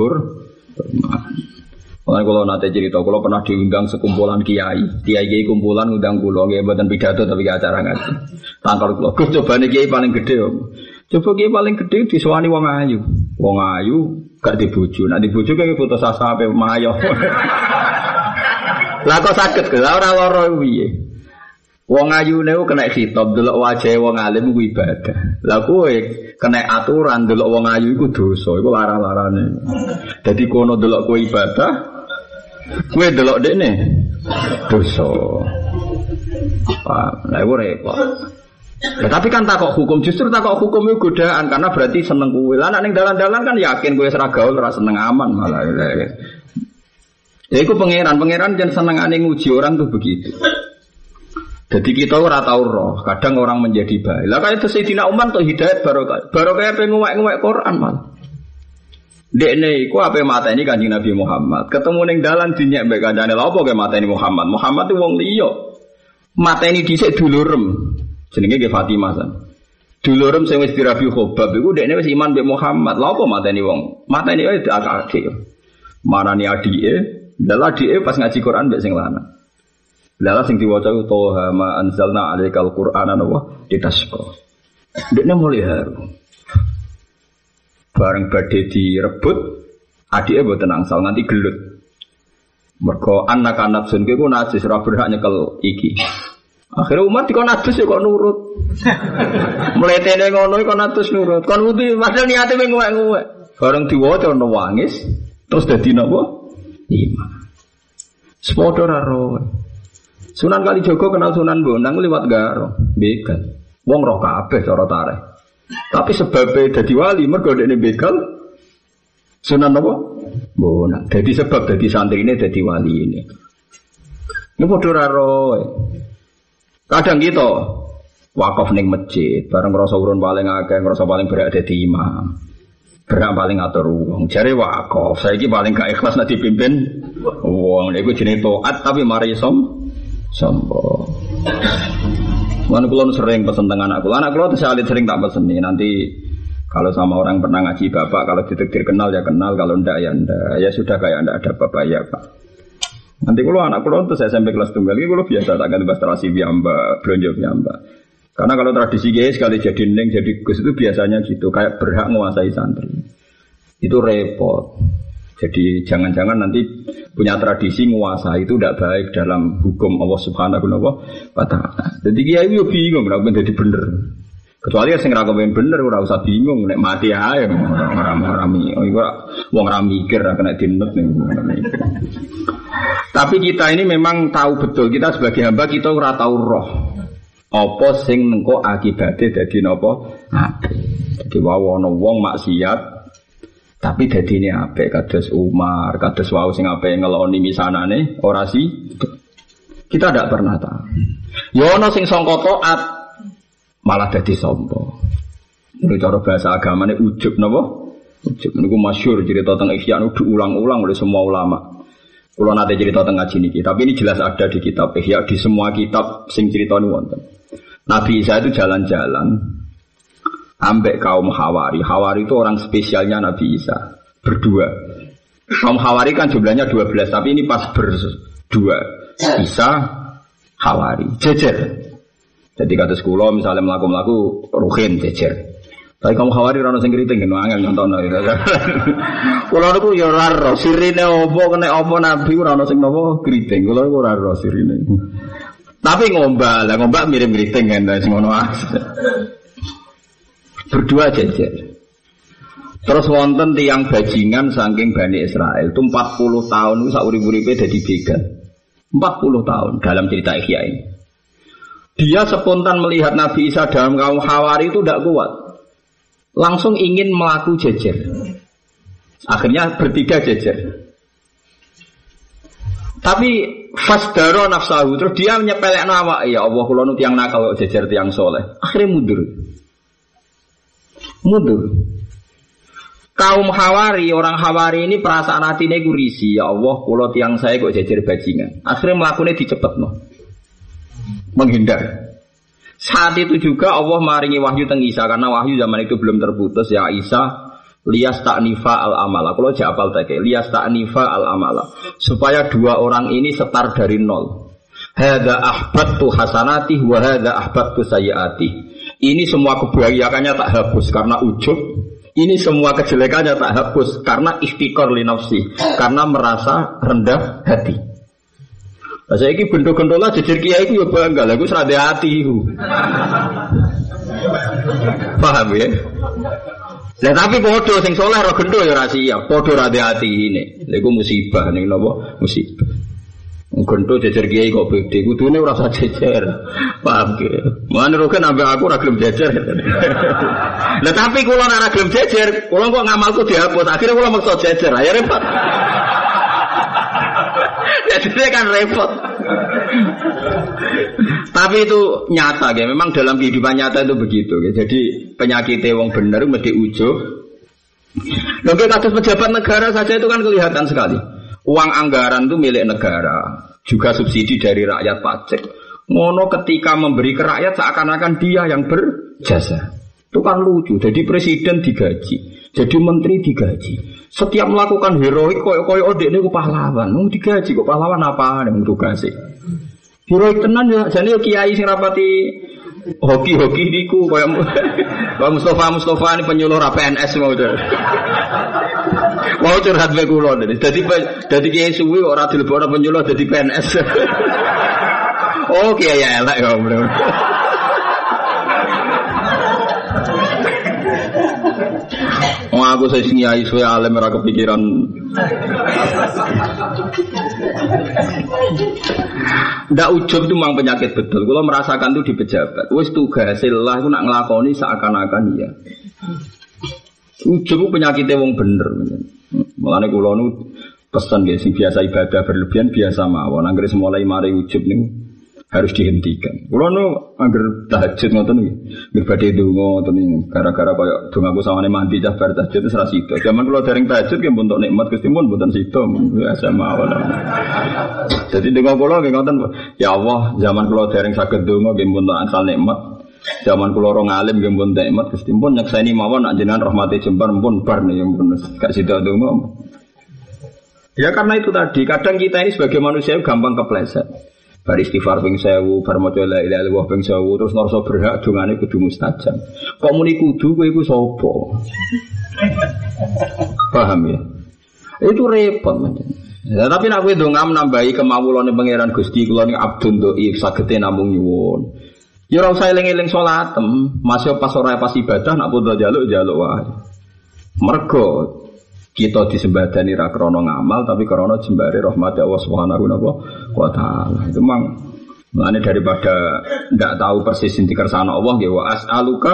Mulai kalau nanti cerita, kalau pernah diundang sekumpulan kiai, kiai kiai kumpulan undang kulo, kiai buatan pidato tapi gak acara ngaji. Tangkal kulo, gue coba nih kiai paling gede om. Coba kiai paling gede disuani wong ayu, wong ayu gak dibuju, nah dibuju kayak foto sasa apa mayo. Lah kok sakit ke, ora loro piye? Wong ayu niku kena khitab delok wajah wong alim ku ibadah. Lah kowe kena aturan delok wong ayu iku dosa, iku larang-larane. Dadi kono delok kowe ibadah, kowe delok dekne dosa. Pak, lah iku repot. Ya, tapi kan takok hukum justru takok hukum itu godaan karena berarti seneng kowe. Lah ning dalan-dalan kan yakin ora gaul ora seneng aman malah. Ya iku pangeran, pangeran jangan seneng aneh nguji orang tuh begitu. Jadi kita ora tahu roh, kadang orang menjadi baik. Lah kayak Sayyidina Umar tuh hidayat baru baru kayak pengen nguwek Quran malah. Dekne iku apa mata ini kanjeng Nabi Muhammad. Ketemu neng dalan dinyak mbek kancane lha apa mata ini Muhammad. Muhammad itu wong liya. Mata ini dhisik dulurem. Jenenge ge Fatimah san. Dulurem sing wis dirabi khobab iku dekne wis iman mbek Muhammad. Lha apa mata ini wong? Mata ini wae akak-akik. Marani adike, dalah adike pas ngaji Quran mbek sing lanang. Lala sing diwaca itu toha ma anzalna alaikal qur'ana nawa ditasqa. Dekne mulai haru. Bareng badhe direbut, adike mboten angsal nganti gelut. Mergo anak anak sun ku najis ora berhak nyekel iki. Akhirnya Umar dikon najis ya kok nurut. Mletene ngono kok najis nurut. Kon wudu padahal niate mung ngewek-ngewek. Bareng diwaca ono wangis terus dadi napa? Iman. Sepodo ra Sunan kali Joko kenal Sunan Bonang lewat Garo, begal. Wong roh kabeh cara tarik. Tapi sebabnya jadi wali mergo ini begal. Sunan apa? Bonang. Jadi sebab jadi santri ini jadi wali ini. Ini bodoh raro. Kadang gitu wakaf neng masjid, bareng ngerasa urun paling akeh, ngerasa paling berat di imam. Berak paling atur uang. Jare wakaf, saya paling gak ikhlas nanti pimpin uang. Iku jenis toat tapi mari som sombong. Mana kulon sering pesen tengah anak kulon, anak kulon saya sering tak pesen nih nanti kalau sama orang pernah ngaji bapak, kalau ditektir kenal ya kenal, kalau ndak ya ndak, ya sudah kayak ndak ada bapak ya pak. Nanti kalau anak kulon tuh saya sampai kelas tunggal, kalau biasa tak ganti terasi biamba, belanja biamba. Karena kalau tradisi guys sekali jadi neng jadi gus itu biasanya gitu, kayak berhak menguasai santri. Itu repot. Jadi jangan-jangan nanti punya tradisi nguasa itu tidak baik dalam hukum Allah Subhanahu wa taala. Jadi kiai yo bingung ora jadi bener. Kecuali sing ra kepen bener ora usah bingung nek mati ae ora rami. Oh iku wong ra mikir kena dinet Tapi kita ini memang tahu betul kita sebagai hamba kita ora tahu roh. Apa sing nengko akibate dadi napa? Jadi wae ana wong maksiat tapi jadi ini apa? Kados Umar, kados wau sing apa ngeloni misanane orasi. Kita tidak pernah tahu. Yono ya sing songko toat malah jadi sombong. Ini cara bahasa agama ini ujub nopo. Ujub niku masyur cerita tentang Ihya diulang-ulang oleh semua ulama. Kalau nanti cerita tentang ngaji niki, tapi ini jelas ada di kitab Ihya di semua kitab sing cerita wonten. Nabi Isa itu jalan-jalan ambek kaum Hawari. Hawari itu orang spesialnya Nabi Isa. Berdua. Kaum Hawari kan jumlahnya 12, tapi ini pas berdua. Isa, Hawari. Jejer. Jadi kata sekolah misalnya melaku-melaku ruhin jejer. Tapi kamu khawatir orang sing keriting kan angel nyontono gitu. Kulo niku ya ora ro sirine opo kena opo nabi ora ono sing napa keriting. Ora ro sirine. Tapi ngombal, lah ngombal mirip keriting kan sing ngono Berdua jejer. Terus wonten tiang bajingan saking Bani Israel itu 40 tahun itu sauri-uripe dadi begal. 40 tahun dalam cerita Ihya ini. Dia spontan melihat Nabi Isa dalam kaum Hawari itu tidak kuat langsung ingin melaku jejer. Akhirnya bertiga jejer. Tapi fasdaro nafsahu terus dia menyepelek nama ya Allah kalau nu tiang nakal jejer tiang soleh akhirnya mundur mundur. Kaum hawari orang hawari ini perasaan hati ini risi ya Allah kalau tiang saya kok jejer bajingan. Akhirnya melakukannya dicepet no menghindar. Saat itu juga Allah maringi wahyu teng Isa karena wahyu zaman itu belum terputus. Ya Isa lias taknifa al amala. Kalau apal teke lias taknifa al amala. Supaya dua orang ini setar dari nol. Hada tu hasanati wa hada tu sayyati. Ini semua kebahagiaannya tak hapus karena ujub. Ini semua kejelekannya tak hapus karena ikhtikor li nafsi, karena merasa rendah hati. Nah, saya ini bentuk lah jejer kiai itu ya bangga, lagu serade hati itu. Paham ya? Lah tapi podo sing soleh roh gendo ya rahasia, podo rade hati ini. Lagu musibah nih nopo musibah. Gento jejer kiai kok beda, kudune ora usah jejer. Paham ke? Mana roke nambah aku ora gelem jejer. Lah tapi kula ora gelem jejer, kula kok ngamalku dihapus. Akhirnya kula maksa jejer. Ayo repot. Jadi kan repot. Tapi itu nyata ya, memang dalam kehidupan nyata itu begitu ya. Jadi penyakit wong bener mesti ujub. Oke, kasus pejabat negara saja itu kan kelihatan sekali. Uang anggaran itu milik negara, juga subsidi dari rakyat pajak. Ngono ketika memberi ke rakyat seakan-akan dia yang berjasa. Itu kan lucu. Jadi presiden digaji, jadi menteri digaji. Setiap melakukan heroik koyo koyo ode ini pahlawan. Mau digaji kok pahlawan apa yang sih. Heroik tenan ya, jadi kiai sing rapati hoki-hoki niku koyo Pak Mustafa Mustafa ini penyuluh PNS mau. Mau curhat be kula Dadi dadi kiai suwi ora dilebokno penyuluh dadi PNS. oh kiai ya, Bro. Oh, aku saya sing yai suwe alim ora kepikiran. Ndak ujub itu memang penyakit betul. Kalau merasakan itu di pejabat. Wes tugas lah itu nak ngelakoni seakan-akan iya. Ujub penyakitnya wong bener. Mulane kula nu pesan guys, biasa ibadah berlebihan biasa mawon. Anggere mulai mari ujub nih harus dihentikan. Kalau nu agar tahajud ngoten nih, berbeda dungo ngoten nih, gara-gara kaya sama mandi cah bar tahajud serasi itu. Zaman kalau dereng tahajud kan untuk nikmat pun bukan situ, biasa mawon. Jadi dungo kula nggih ngoten, ya Allah, zaman kalau dereng sakit dungo nggih untuk asal nikmat. Zaman kula orang alim nggih pun nikmat Gusti pun nyakseni mawon jenengan rahmati jembar pun bar nih yang pun gak sida dungo. Ya karena itu tadi, kadang kita ini sebagai manusia gampang kepleset. Bar istighfar ping sewu, bar maca la ilaha illallah ping sewu, terus ngerasa berhak dongane kudu mustajab. Kok muni kudu kowe iku sapa? Paham ya? Itu repot macam. Ya, tapi nak kowe ndonga nambahi kemawulane pangeran Gusti kula ning abdun dhaif sagete namung nyuwun. Ya ora usah eling-eling salatem, masih pas ora pas ibadah nak podo jaluk jaluk wae. Mergo kita disembadani ra krana ngamal tapi krana jembare rahmat Allah Subhanahu wa taala. Itu memang Mengenai daripada tidak tahu persis inti kersana Allah ya wa as'aluka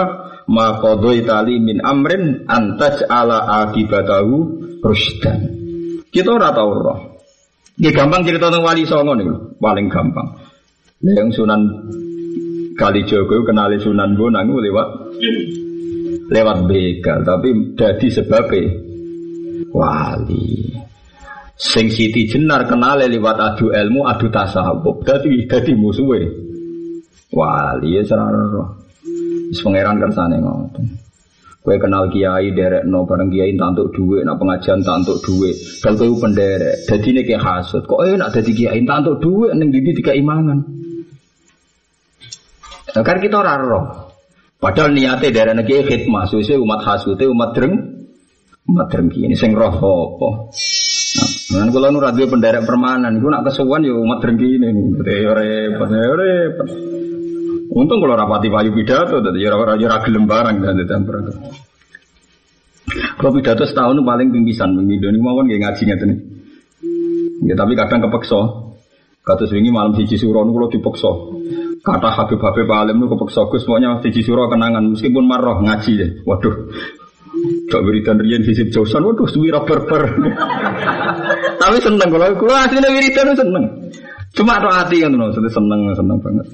ma qadaitali min amrin antaj ala akibatahu rusdan. Kita ora tahu roh. Ya gampang cerita tentang wali songo nih, paling gampang. Yang Sunan Kali Jogo kenali Sunan Bonang lewat lewat begal, tapi jadi sebabnya wali. Sing Siti Jenar kenal lewat adu ilmu, adu tasawuf. Dadi dadi musuhe. Wali ya sarana. Wis pangeran kersane ngoten. Kowe kenal kiai derek no bareng kiai tantuk duit, nak pengajian tantuk duit. Dal kowe penderek, dadi nek hasud. Kok enak dadi kiai tantuk duit ning ndi tiga imangan. Nah, kan kita ora roh. Padahal niatnya dari negeri khidmah, suwe umat hasute umat dreng, umat dreng ini sing roh apa? Nah, kalau nu radio penderek permanen, gue nak kesuwan ya umat dreng ini, ya repot, ya repot. Untung kalau rapati payu pidato, tadi ya ora ora gelem barang dan tempur. Kalau pidato setahun paling pinggisan, pinggisan ini mau nggak ngaji ngeten. Ya tapi kadang kepeksa. Kata swingi malam siji suro nu kalau dipeksa. Kata Habib Habib Alim nu kepeksa Gus pokoknya siji suro kenangan meskipun marah ngaji deh. Waduh. Cok wiridan riyen hisib jausan, waduh suwira berber. Tapi seneng kalau kalau aslinya wiridan seneng. Cuma ada hati kan tuh, seneng seneng banget.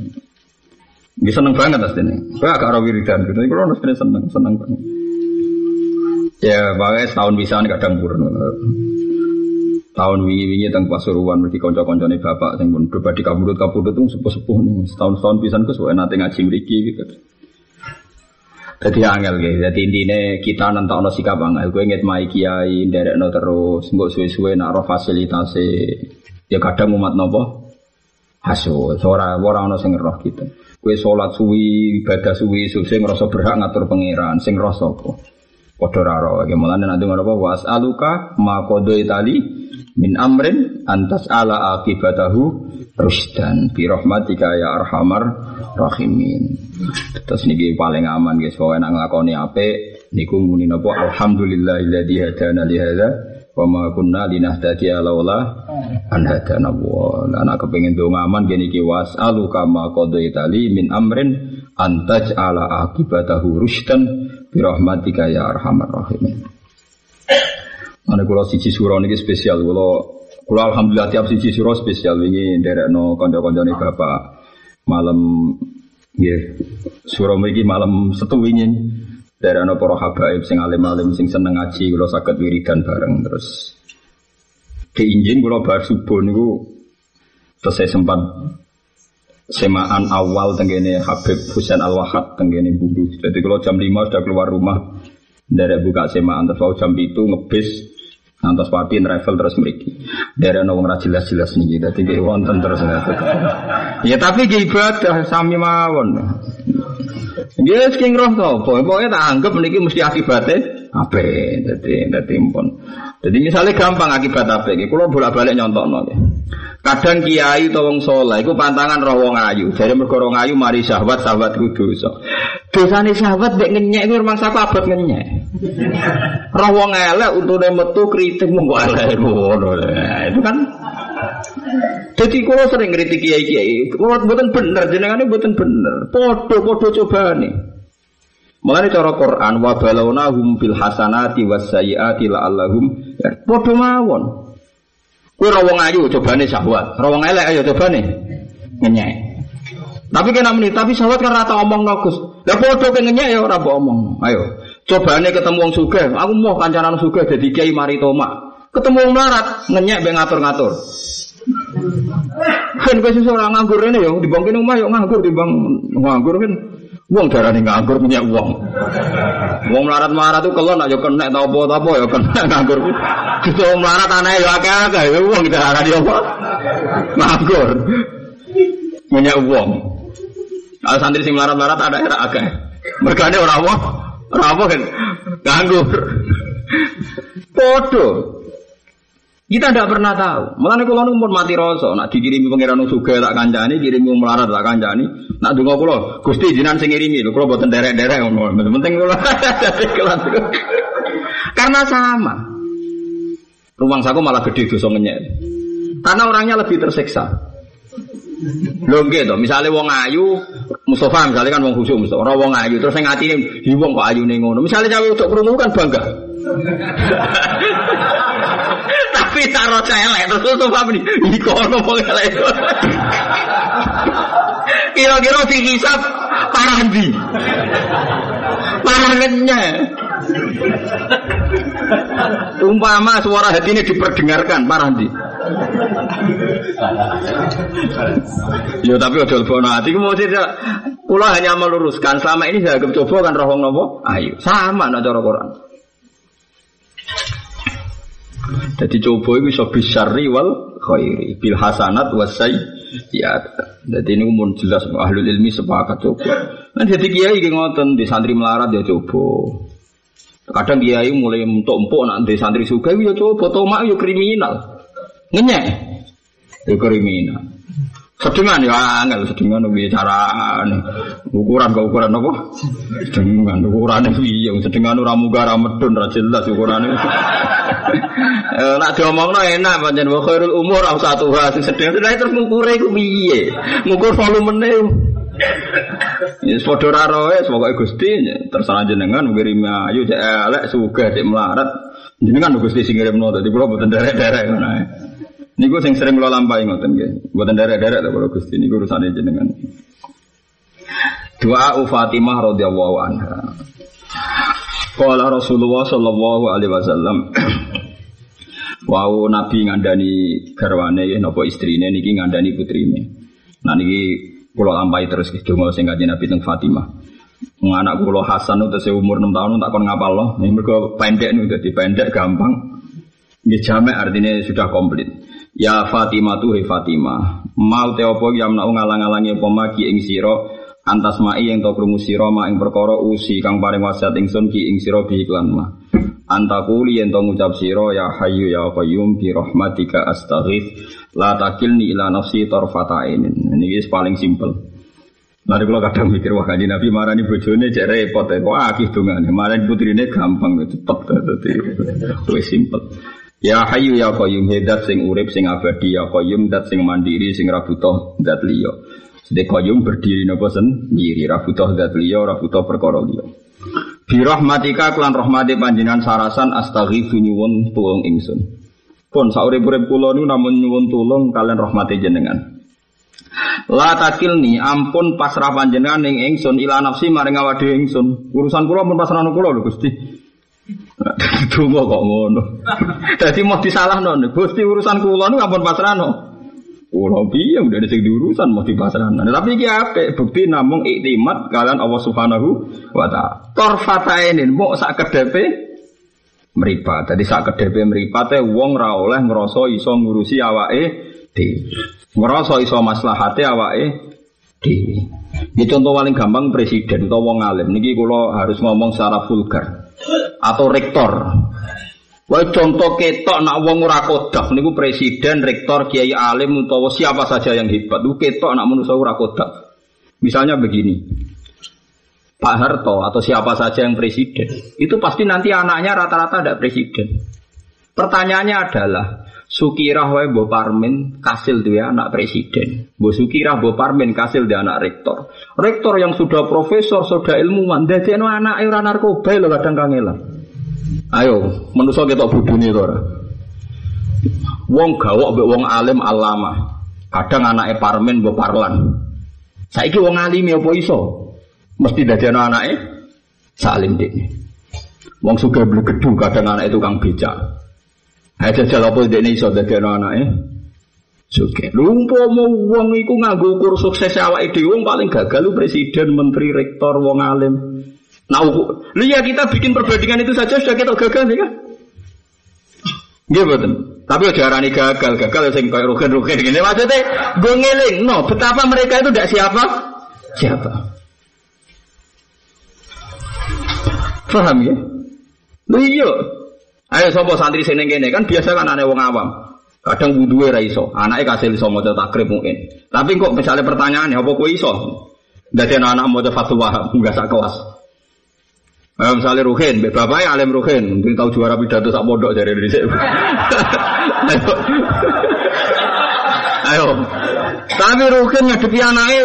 Bisa seneng banget aslinya. Gue agak rawi wiridan gitu. Kalau aslinya seneng seneng banget. Ya, makanya setahun bisa kadang purno tahun wingi-wingi teng Pasuruan mesti kanca-kancane bapak sing pun pribadi kabudut-kabudut tuh sepuh-sepuh nih setahun-setahun pisan ku suwe nate ngaji mriki gitu. Jadi angel gitu. Jadi intinya kita nentokno sikap angel. Gue inget mai kiai, no terus, nggak suwe-suwe nak roh fasilitasi. Ya kadang umat nopo hasil. Seorang orang no sing roh kita. Gue sholat suwi, ibadah suwi, suwi ngerasa berhak ngatur pangeran, sing roh. Padha raro. Mulane nanti ngono apa was aluka ma kodo itali min amrin antas ala akibatahu rusdan bi rahmatika ya arhamar rahimin. Terus niki paling aman guys, pokoke nek nglakoni apik niku muni napa alhamdulillahilladzi hadana li hadza wa ma kunna linahtadiya laula an hadana wa. Lah kepengin donga aman gini ki wasalu kama qadaitali min amrin antaj ala akibatahu rusdan bi rahmatika ya arhamar rahimin. Mana kalau siji suro ini spesial, kalau kalau alhamdulillah tiap siji suro spesial ini dari no konco-konco nih bapak malam ya suro ini malam setu ini dari no poro habaib sing alim alim sing seneng ngaji kalau sakit wiridan bareng terus. Ke injin kalau bar subuh niku terus saya sempat semaan awal tenggene Habib Husain Al Wahab tenggene bulu. Jadi kalau jam 5 sudah keluar rumah dari buka semaan terus jam itu ngebis Antos papi travel terus meriki. Dari wong ra jelas-jelas nih, jadi kayak wonten terus Ya tapi kayak ibadah sami mawon. Dia king roh to, pokoknya tak anggap niki mesti akibatnya apa? Jadi jadi pun. Jadi misalnya gampang akibat apa? Kalau bolak-balik nyontok nol. Kadang kiai atau wong soleh, pantangan roh wong ayu. Jadi mergo ayu mari sahabat sahabat kudu so. Dosane sahabat dek ngenyek itu rumah sapa abot ngenyek. Roh wong elek untune metu kritik monggo elek ngono. Itu kan jadi kalau sering kritik kiai kiai, kalau buatan bener, jenengannya buatan bener. Podo podo coba nih. Mengenai cara Quran, wa balawnahum bil hasanati was sayyiati la'allahum ya, podo mawon. Kue rawong ayu nih syahwat, rawong elek ayo nih ngenyek. Tapi kena menit, tapi syahwat kan rata omong nogus. Lah podo ke ngenyek ya ora omong. Ayo, nih ketemu wong sugih, aku mau kancanan sugih jadi kiai mari toma. Ketemu wong ngenyek be ngatur-ngatur. Kan kowe sesuk nganggur rene ya, dibang kene omah yo nganggur dibang nganggur kan. Wong darane nganggur punya uang. Wong melarat-melarat tuh kelon aja kena tau apa tau apa ya kena nganggur. Gitu wong melarat aneh ya akeh-akeh ya wong darane apa? Nganggur. Punya uang. Kalau santri sing melarat-melarat ada era akeh. Mergane ora apa? Ora apa kan? Nganggur. Podo. Kita tidak pernah tahu. Mulane kula nu mati rasa, nak dikirimi pangeran sugih tak kancani, kirimi melarat tak kancani. Nak donga kula, Gusti jinan sing ngirimi kula boten derek-derek. Penting Karena sama. Rumang saku malah gede dosa ngenyek. Karena orangnya lebih tersiksa. Lho nggih to, wong ayu, Mustafa misalnya kan wong khusyuk Mustafa, ora wong ayu terus sing atine wong kok ayune ngono. Misale cawe untuk krungu kan bangga. Tapi taro celek terus Mustafa meni, iku ono wong elek. Kira-kira dihisap parah ndi? Parah kenyek. Umpama suara hati ini diperdengarkan, parah ndi? Ya tapi udah lebih hati, mau tidak. Pulau hanya meluruskan. Selama ini saya coba kan rohong nopo, ayo sama nak cara Quran. Jadi coba itu bisa bisari wal khairi bil hasanat wasai ya. Jadi ini umum jelas ahlul ilmi sepakat coba. Nah jadi kiai ki ngoten di santri melarat ya coba. Kadang kiai mulai untuk empuk nak di santri suka ya coba tomak ya kriminal. Ngenyek. Ya kriminal. Sedengan ya angel sedengan bicara ukuran ke ukuran apa? Sedengan ukuran piye sedengan ora muga ora medun ora jelas ukurane. Eh nak diomongno enak pancen wa umur au satu sing sedengan terus ngukure iku piye? Ngukur volumene. Ya padha ora roe pokoke Gusti terserah jenengan ngirim ayu cek elek sugih cek melarat. Jenengan Gusti sing ngirimno dadi kula boten derek-derek. Niku sing sering kula lampahi ngoten nggih. Mboten derek-derek to kula Gusti niku urusane jenengan. Doa Fatimah radhiyallahu anha. Qala Rasulullah sallallahu alaihi wasallam Wau Nabi ngandani garwane napa istrine niki ngandani putrine. Nah niki Kulo lampahi terus mau sing kanjeng Nabi teng Fatimah. Anak kulo Hasan itu umur 6 tahun tak kon ngapal loh. Ini mereka pendek nih jadi pendek gampang. Ini jamek artinya sudah komplit. Ya Fatimah tuh Fatimah. Mau teopo yang nak ngalang-alangi pemaki ing siro antas mai yang tau krungu siro ma ing perkara usi kang paring wasiat ingsun ki ing siro bi iklan mah. Antakuli yang tau ngucap siro ya hayu ya qayyum bi rahmatika astaghith La takilni ila nafsi tarfata ainin. Ini paling simpel. Mari kalau kadang mikir wah kanji Nabi marah nih bojone cek repot ya. Wah akih dongane. Marah putrine gampang cepet tadi. Itu simpel. Ya hayu ya qayyum hedat sing urip sing abadi ya qayyum dat sing mandiri sing rabutoh dat liya. Sedek qayyum berdiri nopo sendiri rabutoh dat liya rabutoh perkara liya. Bi rahmatika klan rahmati panjenengan sarasan astaghfiru nyuwun tulung ingsun. Pun saurip-urip kula namun nyuwun tulung kalian rahmati jenengan. La takilni ampun pasrah panjenengan ning ingsun ila nafsi maring awake ingsun. Urusan kula pun pasrah kula lho Gusti. Tunggu kok ngono. Dadi mau disalahno Gusti urusan kula niku ampun pasrahno. Kula piye udah ada sing diurusan mau dipasrahno. Tapi iki apik bukti namung iktimat kalian Allah Subhanahu wa taala. Torfatainin mau sak kedepe meripat. Jadi saat kedepe meripat wong ra oleh ngerasa iso ngurusi awake di Ngerasa iso maslahate awake di Ini contoh paling gampang presiden atau wong alim. Niki kalau harus ngomong secara vulgar atau rektor. Wah contoh ketok nak wong ora kodak niku presiden, rektor, kiai alim utawa siapa saja yang hebat. Niku ketok nak manusia ora kodak. Misalnya begini. Pak Harto atau siapa saja yang presiden, itu pasti nanti anaknya rata-rata ada presiden. Pertanyaannya adalah, Sukirah wae Mbok Parmin kasil dia anak presiden. Mbok Sukirah Mbok Parmin kasil dia anak rektor. Rektor yang sudah profesor, sudah ilmuwan, dadekno anak ora narkoba lho kadang kangelan. Ayo, manusa ketok budune to ora. Wong gawok mbek wong alim alama. Kadang anake Parmin Mbok Parlan. Saiki wong alim apa iso? Mesti dari anak anaknya salim dek. Wong suka beli gedung kadang anak itu kang becak. Aja jajal apa ini iso dadi anak anaknya. Suke. Lumpo mau wong iku nganggo ukur sukses awake dhewe wong paling gagal lu presiden, menteri, rektor, wong alim. Nah, lu ya kita bikin perbandingan itu saja sudah kita gagal ya kan? Nggih betul. Tapi aja arani gagal, gagal sing koyo rugen-rugen gini. Maksudnya gue ngeling, no, betapa mereka itu tidak siapa? Siapa? Paham ya? Lho iya. Ayo sapa santri seneng kene kan biasa kan aneh wong awam. Kadang wuduwe ra iso, anake kasih iso maca takrib mungkin. Tapi kok misalnya pertanyaannya apa kowe iso? Dadi anak anak maca fatwa enggak sak kelas. Ayo misalnya Ruhin, bapaknya alim Ruhin, mungkin tahu juara pidato sak pondok dari Indonesia. Ayo. Ayo. Tapi Ruhin ngadepi anaknya,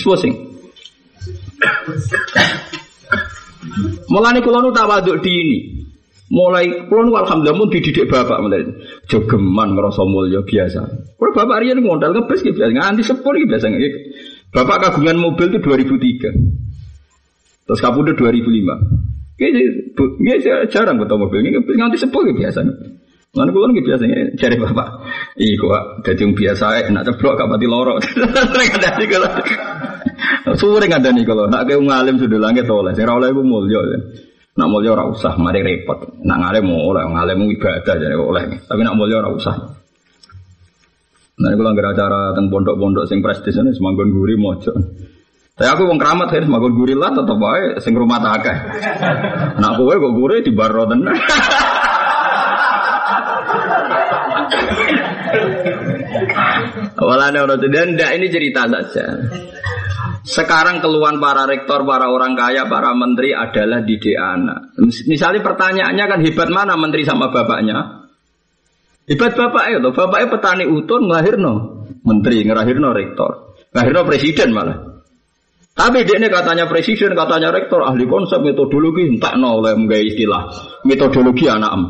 pusing. Mulane kula nu tawaduk di ini. Mulai kula nu alhamdulillah mun dididik bapak mulai jogeman ngrasa mulya biasa. Kula bapak riyen modal ngebes ki biasa nganti sepur ki biasa. Bapak kagungan mobil itu 2003. Terus kapundhut 2005. Kayaknya jarang ketemu mobil ini nganti sepur ki biasa. Lalu kulo nggak biasanya cari bapak, iya kok jadi biasa, enak ceblok gak mati lorok. Sering ada nih kalau, sering ada nih kalau, nak kayak ngalim sudah langit oleh, saya oleh gue mulia, nak mulia ora usah, mari repot, nak ngalim mau oleh, ngalim ibadah jadi oleh, tapi nak mulia ora usah. Nah, kalau nggak acara tentang pondok-pondok sing prestis ini semanggon guri mojo. Saya aku wong keramat harus makan gurila tetep wae sing rumah akeh. Nak kowe kok gure di baro tenan. Walane ora dan ini cerita saja. Sekarang keluhan para rektor, para orang kaya, para menteri adalah didik anak. Misalnya pertanyaannya kan hebat mana menteri sama bapaknya? Hebat bapak itu, bapaknya petani utun ngelahirno menteri, ngelahirno rektor, ngelahirno presiden malah. Tapi dia ini katanya presiden, katanya rektor, ahli konsep metodologi, entah no oleh istilah metodologi anak em.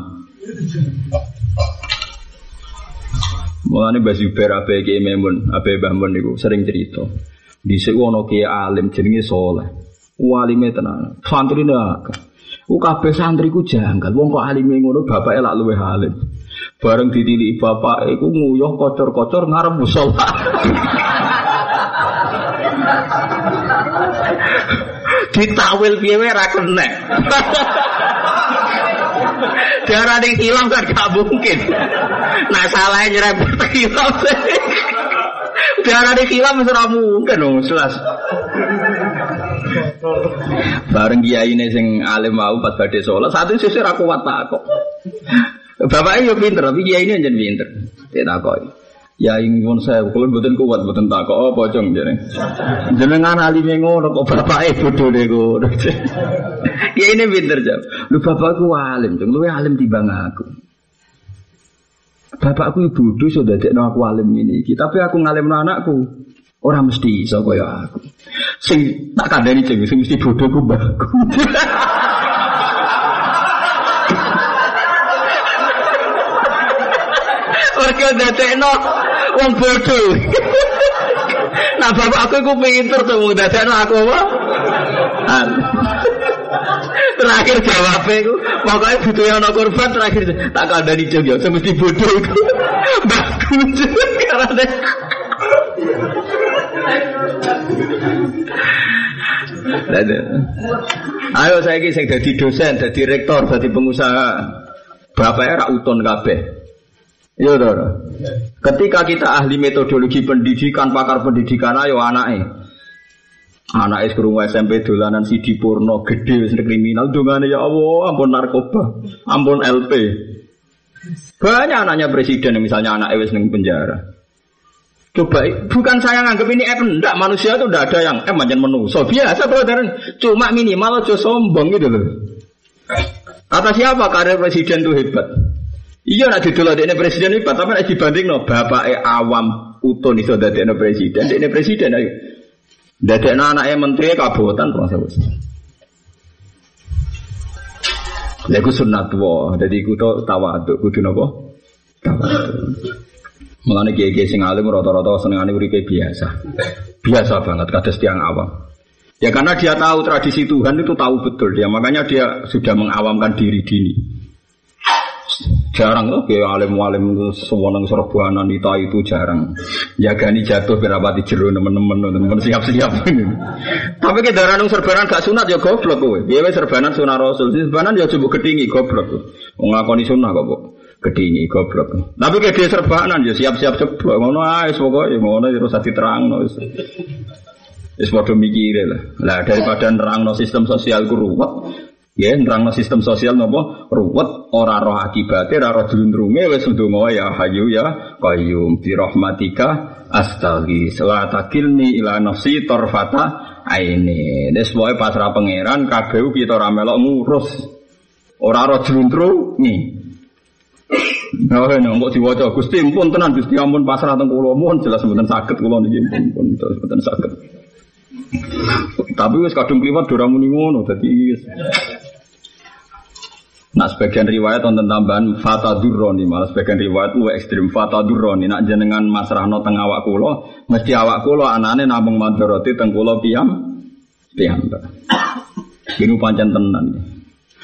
Mulane Mbah Zubair abe Ki Memun, abe Mbah niku sering cerita. Dhisik ono ki alim jenenge soleh. Walime tenan. Santri akeh. Ku santri ku janggal. Wong kok alime ngono bapake lak luwih alim. Bareng ditiliki bapak iku nguyuh kocor-kocor ngarep musala. Ditawil piye wae ra kena. Darah di hilang kan gak mungkin. Nah salahnya nyerempet. Darah di hilang ora mungkin dong, jelas. Bareng kiai ini sing alim mau pas badhe sholat, satu sisi aku kuat kok. Bapaknya yo pinter, tapi kiai ini jadi pinter. Tidak takoi. Ya ingin saya, kalau buatan kuat, buatan tak kok apa cong jadi. Jenengan alim yang ngono kok bapak bodoh deh gue. ya ini pinter jam. Lu bapakku alim, cong. Lu alim tiba aku. Bapakku bodoh sudah jadi aku alim ini. Tapi aku ngalim anakku. Orang mesti iso kaya aku. Sing tak kandani ceng, sing mesti bodoh ku baku. Mereka dadekno wong bodoh. nah bapak aku iku pinter tuh dadekno aku apa? Terakhir jawabnya itu pokoknya butuh yang korban terakhir tak ada di jogja semesti bodoh itu bagus karena Ayo saya kisah jadi dosen, jadi rektor, jadi pengusaha. Bapaknya rak uton kabeh. Iya dong. Ketika kita ahli metodologi pendidikan, pakar pendidikan, ayo anaknya. Anak es kerungu SMP dolanan si Purno gede wis kriminal dongane ya Allah ampun narkoba ampun LP banyak anaknya presiden misalnya anak es neng penjara Coba, bukan saya nganggap ini F, enggak, manusia itu enggak ada yang F macam so biasa brother, cuma minimal aja sombong gitu loh. Kata siapa karir presiden itu hebat? Iya nak didol ini presiden ini, tapi nak dibanding no bapak awam utun iso dadi presiden, ini presiden ayo. Dadi anake menteri kabotan proses. Lha iku sunat wa, dadi iku to tawaduk kudu napa? Tawaduk. Mulane kiai-kiai sing alim rata-rata senengane uripe biasa. Biasa banget kados tiang awam. Ya karena dia tahu tradisi Tuhan itu tahu betul dia, makanya dia sudah mengawamkan diri dini. Jarang loh kayak alim-alim sewenang serbuanan itu itu jarang. Jagani jatuh berapa jeru teman-teman teman siap-siap. Tapi kita darah nung serbanan gak sunat ya goblok kowe. Dia serbanan sunah rasul, serbanan ya coba kedingi goblok. Ngakoni sunnah kok bu. Kedingi goblok. Tapi kayak dia serbanan ya siap-siap coba. Ngono ae pokoknya ngono ya terus terang no. Wis padha mikire lah. Lah daripada nerangno sistem sosial ruwet, Ya, nerangno sistem sosial nopo ruwet ora roh akibate ora roh dulundrunge wis ndonga ya hayu ya qayyum bi rahmatika astaghi la takilni ila nafsi tarfata aini. Wis pokoke pasrah pangeran kabeh kita ora melok ngurus. Ora roh dulundrunge. Nah, nah, kok diwaca Gusti pun tenan Gusti ampun pasrah teng kula mohon jelas mboten saged kula niki pun mboten saged. Tapi wis kadung kliwat ora muni ngono dadi Nah sebagian riwayat tentang tambahan fata durroni malah sebagian riwayat lu ekstrim fata durroni nak jenengan masrahno teng awak kulo mesti awak kulo anane namung madoroti teng kulo piam piam. Ini pancen tenan.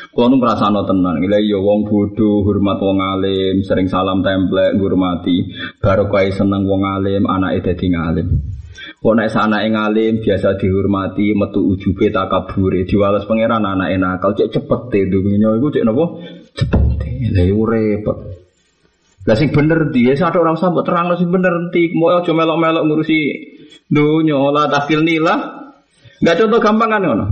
Kulo nu tenan, gila yo iya wong bodoh hormat wong alim, sering salam templek ngurmati, baru kaya seneng wong alim, anak dadi ngalim. Kok nek sana ing alim biasa dihormati, metu ujube takabure, diwales pangeran anake nakal cek cepet te dunya iku cek napa? Cepet. Lah iku repot. Lah sing bener di, ya satu orang sambut terang sing bener enti, mau aja melok-melok ngurusi dunya la tahkil nila Enggak contoh gampang kan ngono.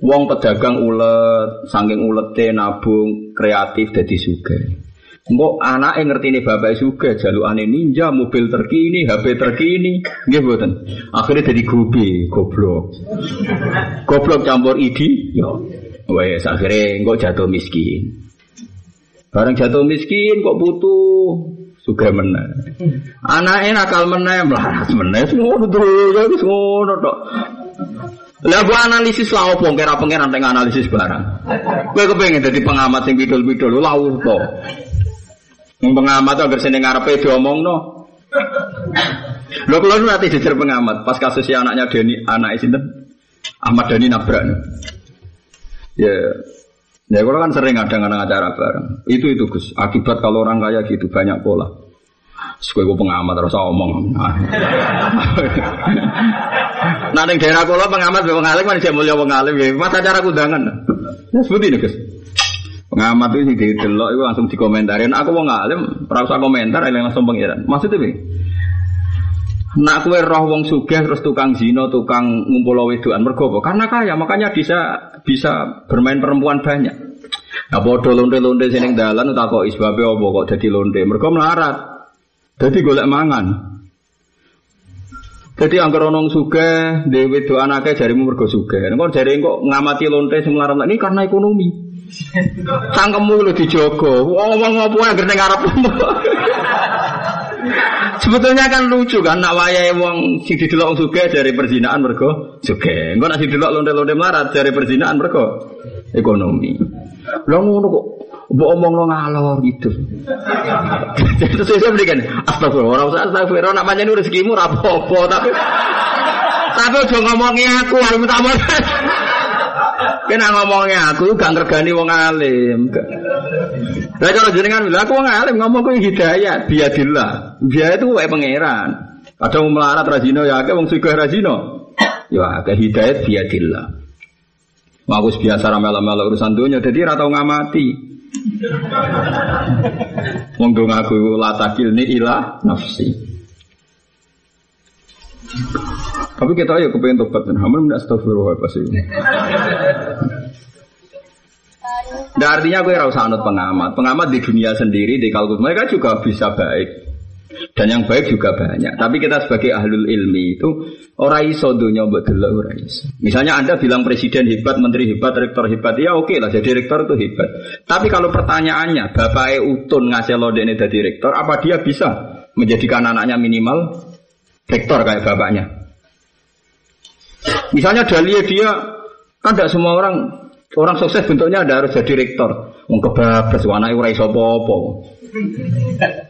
Wong pedagang ulet, saking ulete nabung, kreatif dadi sugih. Engko anake ngertine bapak juga jalukane ninja, mobil terkini, HP terkini, nggih mboten. Akhirnya jadi gobe, goblok. Goblok campur idi, yo. Wes akhirnya engko jatuh miskin. Barang jatuh miskin kok butuh suka meneh. Anake nakal meneh, melarat meneh, ngono ya wis ngono tok. Lah gua analisis lah opo kira pengen analisis barang. Kowe kepengin dadi pengamat sing bidul-bidul lha opo? Pengamat agar sini ngarepe diomongno. Lho kula nu nanti jejer pengamat pas kasus si anaknya Deni, anak sinten? Ahmad Dani nabrak. Ya, ya kalau kan sering ada kadang acara bareng. Itu itu Gus. Akibat kalau orang kaya gitu banyak pola. Sekue gue pengamat terus omong. nah, di daerah kulo pengamat wong alim kan mulia wong alim Mas acara kudangan. Ya seperti ini Gus. Pengamat itu sih didelok itu langsung dikomentarin. Aku mau ngalim, usah komentar, langsung pengiran. Maksudnya piye? Nak kue roh wong sugih terus tukang zino, tukang ngumpul wedoan mergo Karena kaya, makanya bisa bisa bermain perempuan banyak. Nah, bodoh londe-londe sini dalan tak kok isbabe apa kok jadi londe. Mergo melarat. Jadi golek mangan. Jadi angker onong suge, dewi do anaknya jarimu mergo suge. Engkau jari kok ngamati lonte semelarat ini karena ekonomi. Cangkemmu lu dijogo. Ngomong apa yang ning ngarep. Sebetulnya kan lucu kan nak wayahe wong sing didelok sugih dari perzinaan mergo sugih. Engko nek didelok lonte-lonte melarat dari perzinaan mergo ekonomi. Lah ngono kok mbok omongno ngalor gitu. Terus saya berikan astagfirullah, ora usah astagfirullah nak pancen rezekimu ora apa-apa tapi tapi aja ngomongi aku, aku minta Kena ngomongnya aku gak ngergani wong alim. Lah kalau jenengan bilang aku wong alim ngomong ku hidayah, biadillah. Dia itu wae pangeran. Kadang melarat rajino ya akeh wong sugih rajino. Ya akeh hidayat biadillah. Aku biasa ramel-ramel urusan dunia, jadi ratau ngamati. Wong dong aku latakil ni ilah nafsi. Tapi kita ya kepengen tobat dan hamil tidak astagfirullah pasti. Nah, artinya gue rasa anut pengamat. Pengamat di dunia sendiri di kalkulus mereka juga bisa baik. Dan yang baik juga banyak. Tapi kita sebagai ahlul ilmi itu orang iso dunia buat orang iso. Misalnya Anda bilang presiden hebat, menteri hebat, rektor hebat, ya oke lah jadi rektor itu hebat. Tapi kalau pertanyaannya, Bapak Utun ngasih lo ini jadi rektor, apa dia bisa menjadikan anaknya minimal rektor kayak bapaknya? Misalnya Dahlia dia kan tidak semua orang orang sukses bentuknya ada harus jadi rektor. Wong kebablas anake ora iso apa-apa.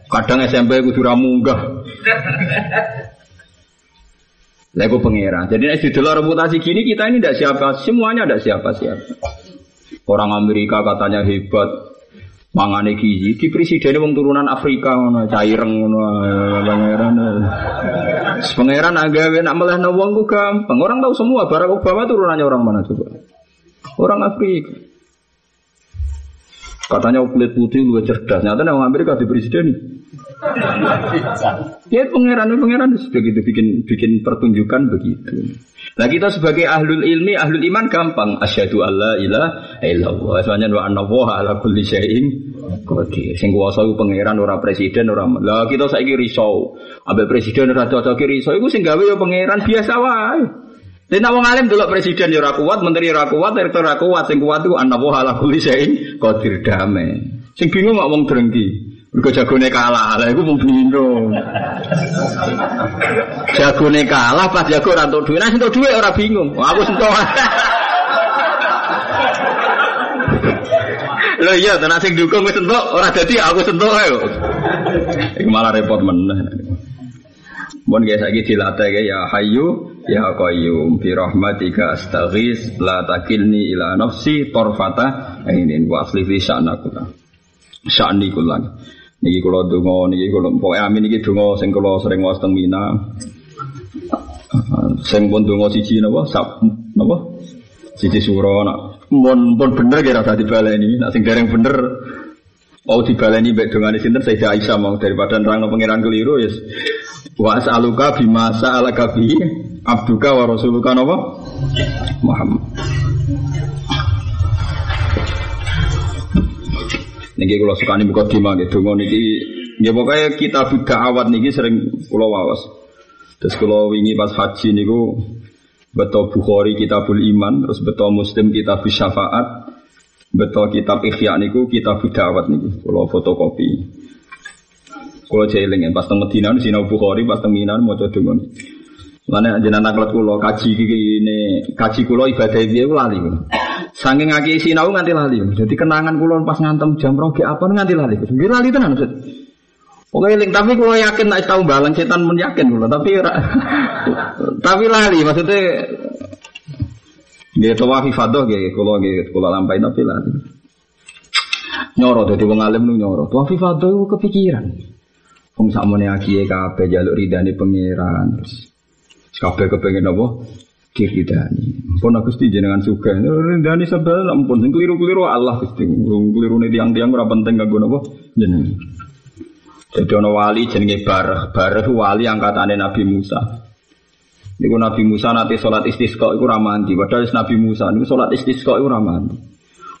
Kadang SMP kudu ra munggah. Lah pengira. Jadi nek didelok reputasi gini kita ini tidak siapa, semuanya tidak siapa-siapa. Orang Amerika katanya hebat, mangane gizi di presiden wong turunan Afrika ngono caireng ngono pangeran. Pangeran agawe nak melehno wong ku gampang. Orang tahu semua Barack Obama turunannya orang mana coba? Orang Afrika. Katanya kulit putih lebih cerdas. Nyata orang Amerika di presiden ya pangeran pangeran. Begitu bikin bikin pertunjukan begitu Nah kita sebagai ahlul ilmi, ahlul iman gampang. Asyhadu alla ilaha illallah. Soalnya wa anna ala kulli syai'in qadir. Sing kuwasa iku pangeran ora presiden ora. Lah kita saiki risau. Ambek presiden ora cocok risau iku sing gawe ya pangeran biasa wae. Lha nek wong alim delok presiden ya ora kuat, menteri ora kuat, direktur ora kuat, sing kuat iku anna ala kulli syai'in qadir damai. Sing bingung kok wong drengki. Mergo jagone kalah, lah iku mung bingung. jagone kalah pas jago ora entuk dhuwit, nah entuk dhuwit ora bingung. Wah, aku sentuh. Lho iya, tenan sing dukung wis entuk, ora dadi aku sentuh ae. Iku malah repot meneh. Mun guys lagi dilatih ya Hayyu ya Qayyum bi rahmatika astaghis la takilni ila nafsi tarfata ainin wa asli fi sya'naku. Sya'ni kullan. Niki kula donga niki kula pokoke amin niki donga sing kula sering waos teng Mina. Sing pun donga siji napa? Sab napa? Siji sura nak mun pun bener kira tadi baleni. Nak sing dereng bener Oh dibaleni mbek dongane sinten Sayyidah Aisyah mau daripada nerangno pangeran keliru ya. Wa as'aluka bima sa'alaka bi abduka wa rasuluka napa? Muhammad. Niki kula sukani buka dima nggih donga niki nggih pokoke kita budak awat niki sering kula waos. Terus kula wingi pas haji niku betul Bukhari Kitabul Iman, terus betul Muslim Kitab Syafaat, Betul kitab Ikhya niku kitab dawat niku. Kalau fotokopi. Kalau jeling pas teng Medina sinau Bukhari, pas teng Mina maca donga. Lane jenengan kula kaji ini kaji kula ibadah piye lali. Saking ngaki sinau nganti lali. Jadi kenangan kula pas ngantem jam rogi apa nganti lali. Nggih lali tenan Ustaz. Oke, link tapi kalau yakin nak tahu balang setan men yakin kula, tapi tapi lali maksudnya Nggih tawaf ifadah nggih kula nggih kula lampahi tapi lah. Nyoro dadi wong alim nu nyoro. Ifadah ku kepikiran. Wong sakmene akiye kabeh jaluk ridane pangeran. Kabeh kepengin apa? Diridani. Pun Gusti jenengan suka. Ridani sebel ampun sing keliru-keliru Allah Gusti. Keliru-ne tiang-tiang ora penting kanggo napa? Jenengan. Jadi ono wali jenenge Barah. Barah wali angkatane Nabi Musa. Niku Nabi Musa nanti sholat istisqa itu ramanti. Padahal Nabi Musa niku sholat istisqa itu ramanti.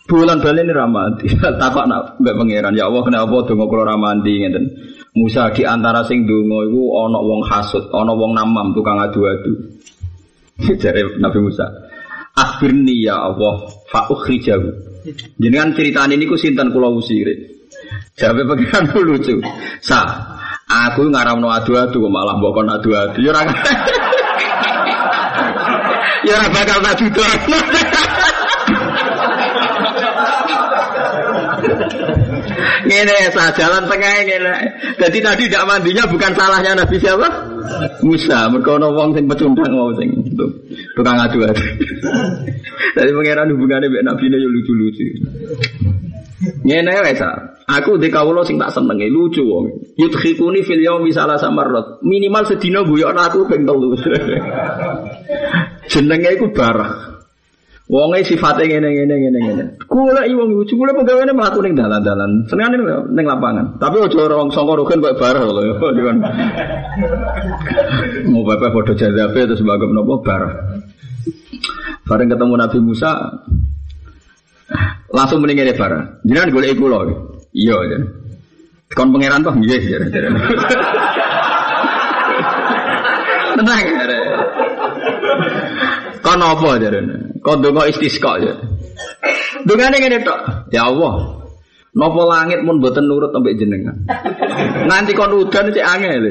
Bulan balen ramanti. Takok nak mbek pangeran, ya Allah kenapa donga kula ramanti ngeten. Musa di antara sing donga iku ana wong hasud, ana wong namam tukang adu-adu. Jare Nabi Musa. Akhirni ya Allah fa ukhrijahu. Jenengan ceritane niku sinten kula usire. Jawabe pangeran lucu. Sa, aku ngaramno adu-adu malah mbok adu-adu. Ya ora ya ora bakal tak judul. Ngene sah jalan tengah ngene. Jadi tadi tidak mandinya bukan salahnya Nabi siapa? Musa. Mereka ono wong sing pecundang mau sing tukang adu-adu. Jadi pangeran hubungannya dengan Nabi ini lucu-lucu. Ngene wes Aku di kawula sing tak senengi lucu wong. Yudkhikuni fil yaumi salah samarrat. Minimal sedina guyokno aku ping telu. Jenenge iku barah. Wonge sifate ngene ngene ngene ngene. Kula iki wong lucu, kula pegawene mlaku ning dalan-dalan. Senengane ning lapangan. Tapi aja ora wong sangka rugen kok barah lho. Mau bapak foto jazabe terus bagem nopo barah. Bareng ketemu Nabi Musa, langsung mendingin barang. Jangan golek kula. Iya, ya. Kon pangeran toh nggih, jare. Tenang, jare. Kon apa jare? Kon donga istisqa ya. Dungane ngene tok. Ya Allah, Nopo langit pun boten nurut sampai jenengan. Nanti kon udan cek angel.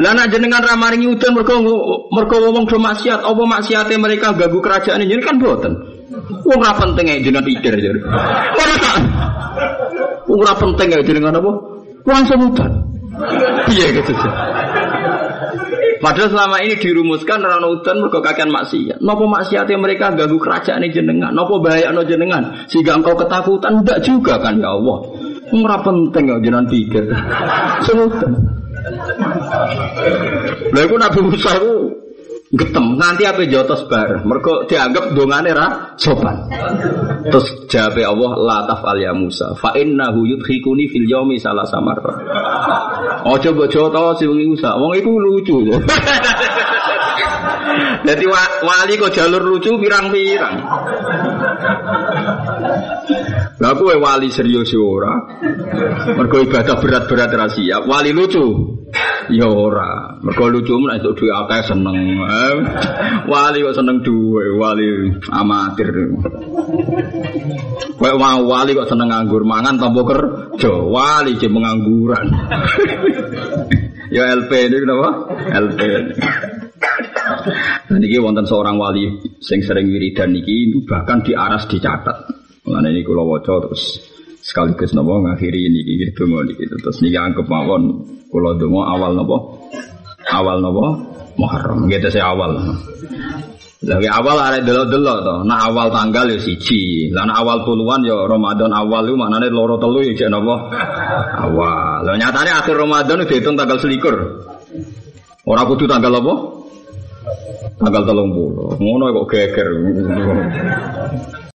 Lah nek jenengan ra maringi udan mergo mergo wong do maksiat, apa maksiate mereka ganggu kerajaan ini kan boten. Wong ora penting ae jenengan pikir ya. Ora. Wong ora penting ae jenengan apa? Langsung udan. Piye gitu. Padahal selama ini dirumuskan rano udan mergo kakean maksiat. Napa maksiatnya mereka ganggu kerajaan ini jenengan? Napa bahaya no jenengan? Sehingga engkau ketakutan enggak juga kan ya Allah. Ora penting ya jenengan pikir. Senutan. Lha iku Nabi Musa itu getem. Nanti apa jotos bar mereka dianggap dongane ra sopan. Terus jawab Allah la tafal ya Musa fa innahu yudhikuni fil yaumi salah samar. Oh coba coba si wong Musa wong iku lucu. Jadi wali kok jalur lucu pirang-pirang Lah wali serius ora. Mergo ibadah berat-berat ra siap. Wali lucu. Ya ora. Mergo lucu nek esuk duwe akeh seneng. Eh, wali kok seneng duwe, wali amatir. Kowe mau wali kok seneng nganggur mangan tanpa kerja. Wali je mengangguran. ya LP ini kenapa? LP. Dan ini wonten seorang wali sing sering wiridan niki bahkan di aras dicatat. Mulane ini kula waca terus sekaligus napa ngakhiri ini iki donga niki terus niki anggap mawon kula donga awal napa awal napa Muharram gitu saya awal lagi awal ada delo-delo to. Nah awal tanggal ya siji. Lah awal puluhan ya Ramadan awal itu maknane loro telu ya jek napa? Awal. Lah nyatane akhir Ramadan itu dihitung tanggal selikur. Ora kudu tanggal apa? Tanggal telung puluh. Ngono kok geger.